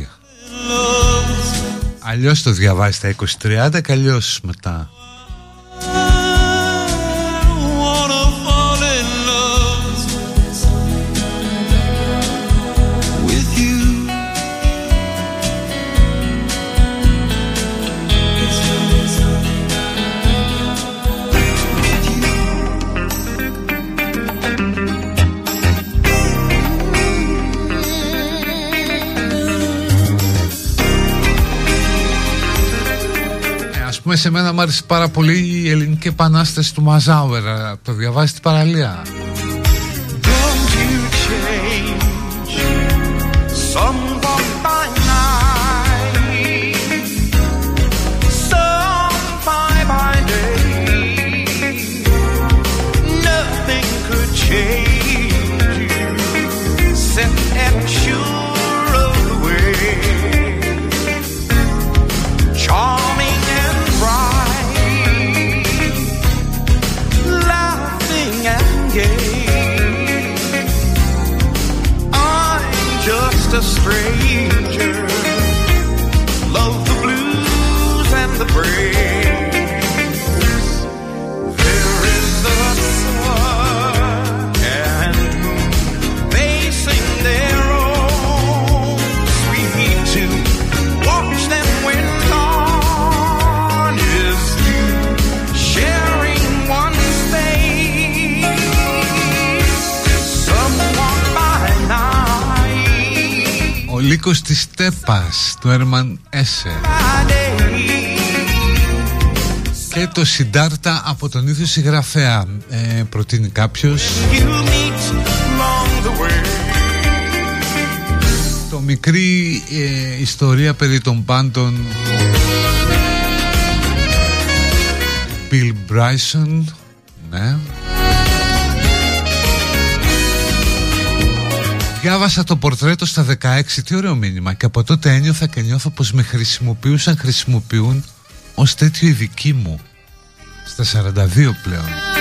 Αλλιώς το διαβάζεις τα 20-30 και αλλιώς μετά πούμε σε μένα μου άρεσε πάρα πολύ η ελληνική επανάσταση του Μαζάουερ Το διαβάζεις στην παραλία; Λύκος της Τέπας του Έρμαν Έσε και το Συντάρτα από τον ίδιο συγγραφέα ε, προτείνει κάποιος. Το μικρή ε, ιστορία περί των πάντων. Bill Bryson ναι Διάβασα το πορτρέτο στα 16, τι ωραίο μήνυμα. Και από τότε ένιωθα και νιώθω πως με χρησιμοποιούσαν, χρησιμοποιούν ως τέτοιο η δική μου. Στα 42 πλέον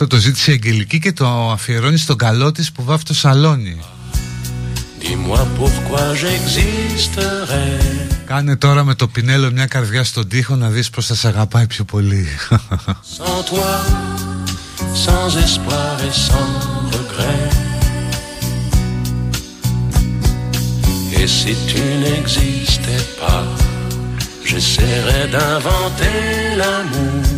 Αυτό το ζήτησε η Αγγελική και το αφιερώνει στον καλό της που βάφει το σαλόνι Dis-moi pourquoi j'existerais. Κάνε τώρα με το πινέλο μια καρδιά στον τοίχο να δεις πως θα σε αγαπάει πιο πολύ Sans toi, sans espoir et sans regret. Et si tu n'existais pas, j'essaierais d'inventer l'amour.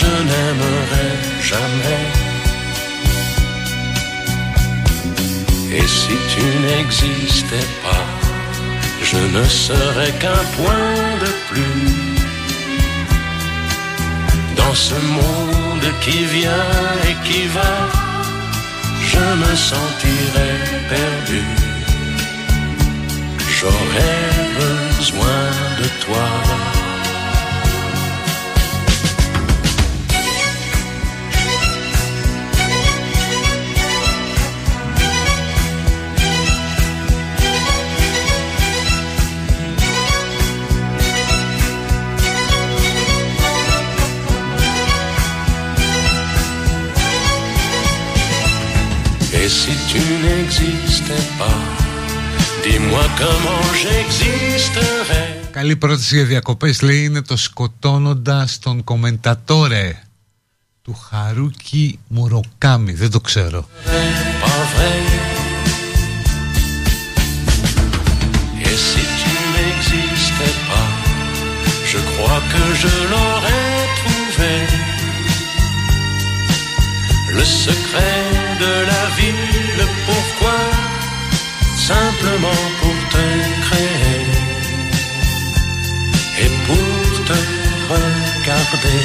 je n'aimerais jamais. Et si tu n'existais pas, je ne serais qu'un point de plus dans ce monde qui vient et qui va. Je me sentirais perdu. J'aurais besoin de toi. Καλή πρόταση για διακοπές λέει είναι το σκοτώνοντας τον κομμεντατόρε του Χαρούκι Μουροκάμι. Δεν το ξέρω. Le secret de la pourquoi simplement pour te créer et pour te regarder.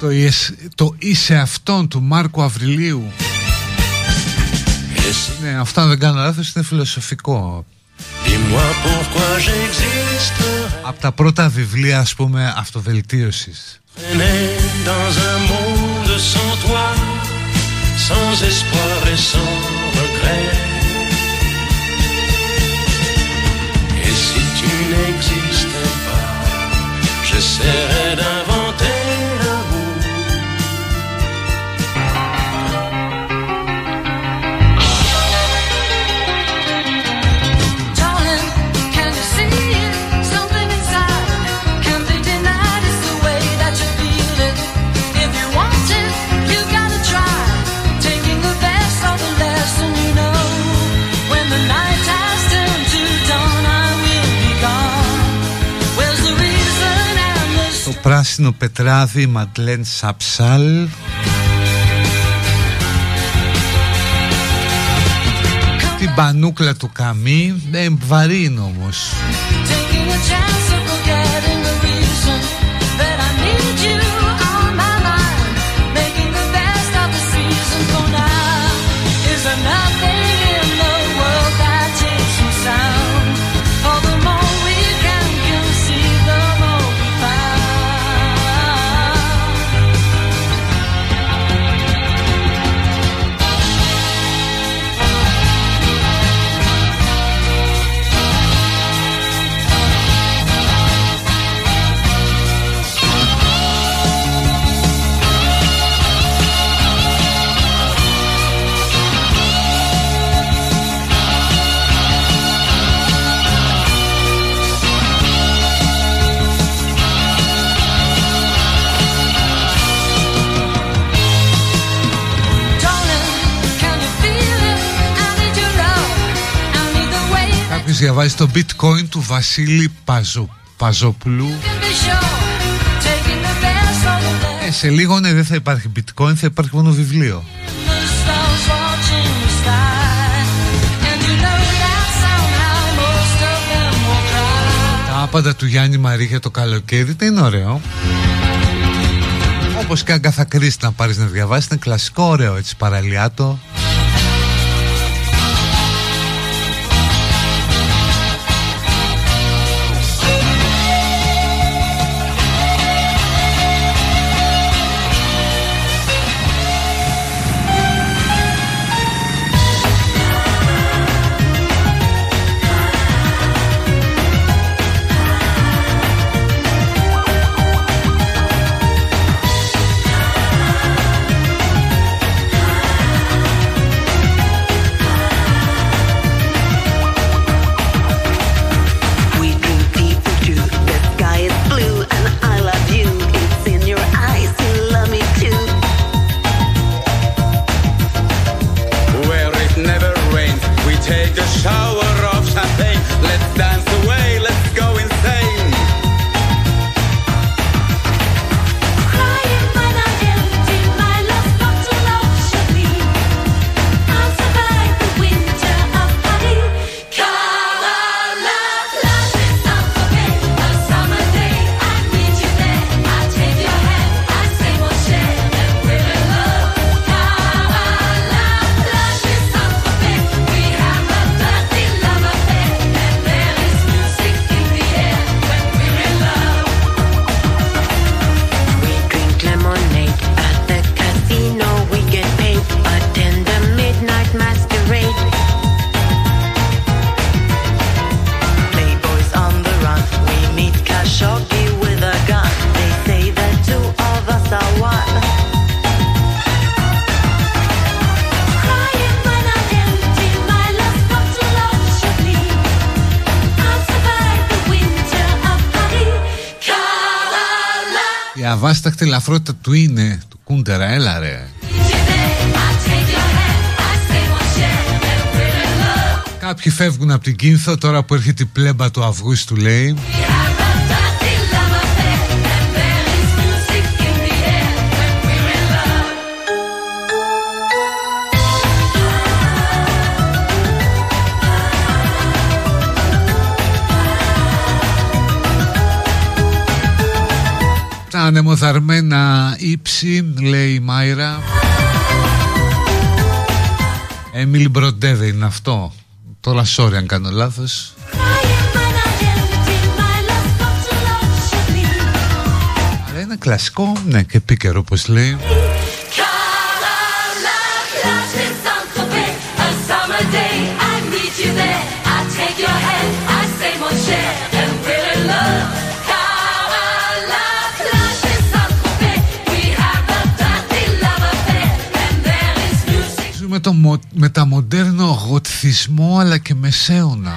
το, «Ιες- το είσαι αυτόν του Μάρκου Αυριλίου Ναι αυτό αν δεν κάνω λάθος είναι φιλοσοφικό Dis-moi pourquoi j'existe. Από τα πρώτα βιβλία ας πούμε αυτοβελτίωσης Né dans un monde sans toi, sans espoir et sans regret. Et si tu n'existais pas, j'essaierais d'inventer Πράσινο πετράδι Μαντλέν Σαψάλ Την πανούκλα του Καμί. Ε, Βαρύ είναι στο το bitcoin του Βασίλη Παζο, Παζόπουλου. Ε, σε λίγο ναι δεν θα υπάρχει bitcoin θα υπάρχει μόνο βιβλίο. Τα άπαντα του Γιάννη Μαρή για το καλοκαίρι είναι ωραίο. Όπως και αν καθακρίσεις να πάρεις να διαβάσεις είναι κλασικό ωραίο έτσι παραλιάτο. αβάστακτη ελαφρότητα του είναι, του Κούντερα, έλαρε. Κάποιοι φεύγουν από την Κίνθο τώρα που έρχεται η πλέμπα του Αυγούστου λέει. ανεμοθαρμένα ύψη λέει η Μάιρα. Έμιλι Μπροντέδε είναι αυτό. Τώρα sorry αν κάνω λάθος. Αλλά κλασικό Ναι και επίκαιρο όπως λέει. το, με τα μοντέρνο γοτθισμό αλλά και μεσαίωνα.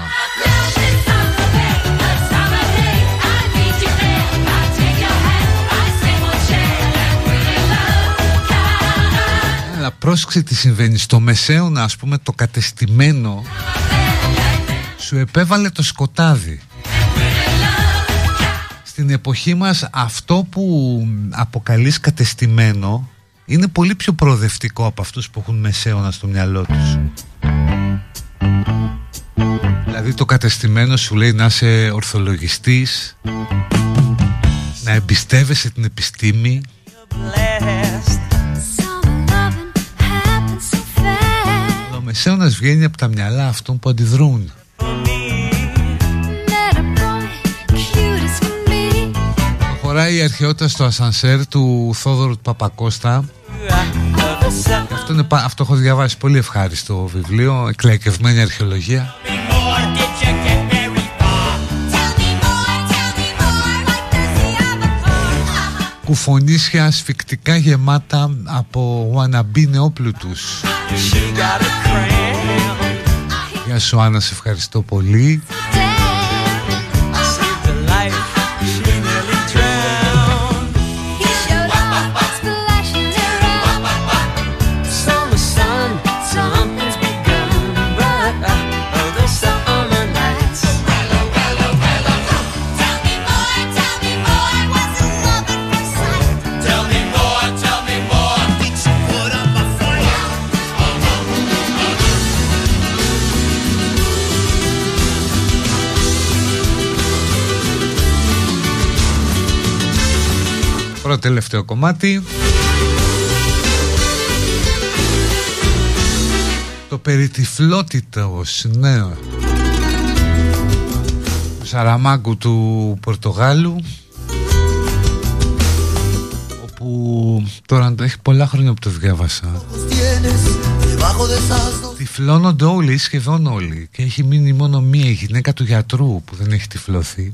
Αλλά πρόσεξε τι συμβαίνει στο μεσαίωνα ας πούμε το κατεστημένο σου επέβαλε το σκοτάδι στην εποχή μας αυτό που αποκαλείς κατεστημένο είναι πολύ πιο προοδευτικό από αυτούς που έχουν μεσαίωνα στο μυαλό τους. Δηλαδή το κατεστημένο σου λέει να είσαι ορθολογιστής, να εμπιστεύεσαι την επιστήμη, ο μεσαίωνας βγαίνει από τα μυαλά αυτών που αντιδρούν. Χωράει η αρχαιότητα στο ασανσέρ του Θόδωρου του Παπακώστα. Αυτό, είναι, πα- αυτό έχω διαβάσει. Πολύ ευχάριστο βιβλίο Εκλαϊκευμένη αρχαιολογία. Κουφονίσια ασφικτικά γεμάτα από wannabe νεόπλουτους. Γεια σου Άννα, σε ευχαριστώ πολύ τελευταίο κομμάτι. Το περιτυφλότητος Ναι του Σαραμάγκου του Πορτογάλου όπου τώρα έχει πολλά χρόνια που το διάβασα. Τυφλώνονται όλοι, σχεδόν όλοι και έχει μείνει μόνο μία η γυναίκα του γιατρού που δεν έχει τυφλωθεί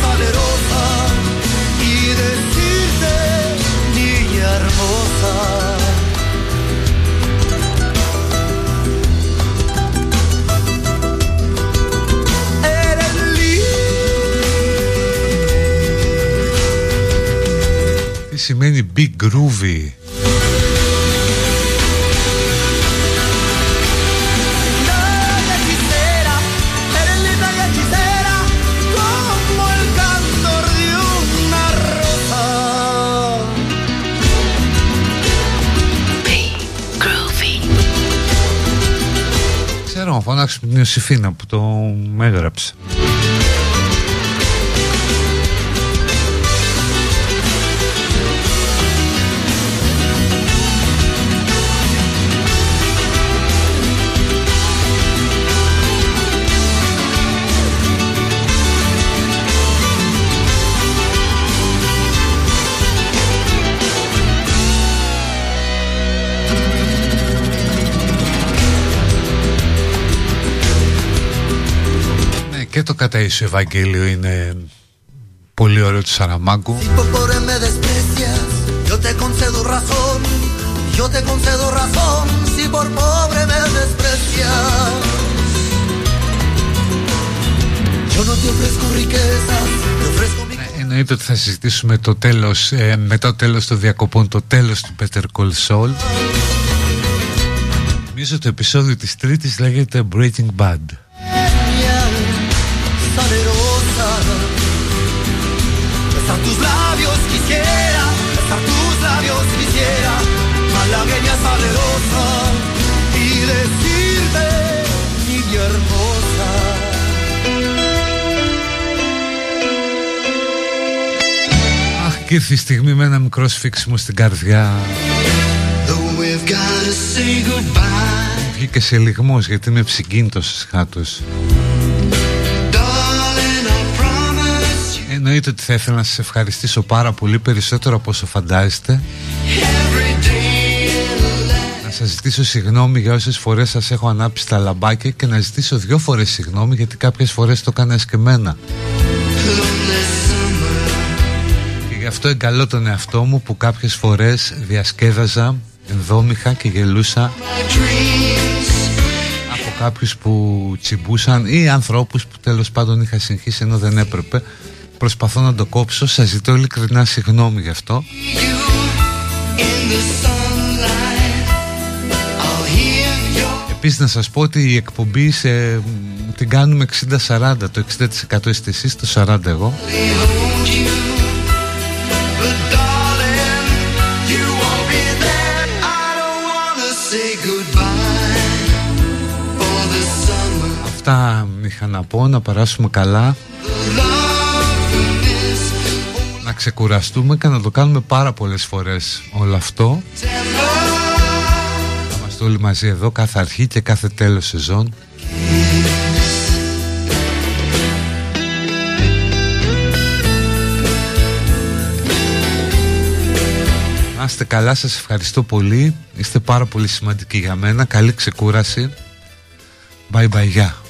de una rosa. Ξέρω να φωνάξουμε την Ιωσήφίνα που το έγραψε και το κατά Ιησού Ευαγγέλιο είναι πολύ ωραίο του Σαραμάγκου Por pobre me desprecias, yo te concedo razón, yo te concedo razón, si por pobre me desprecias. Yo no te ofrezco riquezas, te ofrezco mi Εννοείται ότι θα συζητήσουμε το τέλος, ε, μετά το τέλος των διακοπών, το τέλος του Better Call Saul. Νομίζω το επεισόδιο της τρίτης λέγεται Breaking Bad. Αχ, και ήρθε η στιγμή με ένα μικρό σφίξιμο στην καρδιά. Βγήκε σε λιγμός γιατί είμαι ψυγκίντος στις χάτους. Εννοείται ότι θα ήθελα να σας ευχαριστήσω πάρα πολύ περισσότερο από όσο φαντάζεστε. every day in life. Να σας ζητήσω συγγνώμη για όσες φορές σας έχω ανάψει τα λαμπάκια και να ζητήσω δυο φορές συγγνώμη γιατί κάποιες φορές το έκανα εσκεμμένα. Lonely summer, Και γι' αυτό εγκαλώ τον εαυτό μου που κάποιες φορές διασκέδαζα ενδόμηχα και γελούσα από κάποιους που τσιμπούσαν ή ανθρώπους που τέλος πάντων είχα συγχύσει ενώ δεν έπρεπε προσπαθώ να το κόψω. Σας ζητώ ειλικρινά συγγνώμη γι' αυτό. Επίσης να σας πω ότι η εκπομπή σε, την κάνουμε 60-40 Το 60% είστε εσείς, το 40 εγώ. Αυτά είχα να πω, να περάσουμε καλά Να ξεκουραστούμε και να το κάνουμε πάρα πολλές φορές όλο αυτό. Να είμαστε όλοι μαζί εδώ κάθε αρχή και κάθε τέλος σεζόν. Να είστε καλά, σας ευχαριστώ πολύ. Είστε πάρα πολύ σημαντικοί για μένα. Καλή ξεκούραση. Bye bye, γεια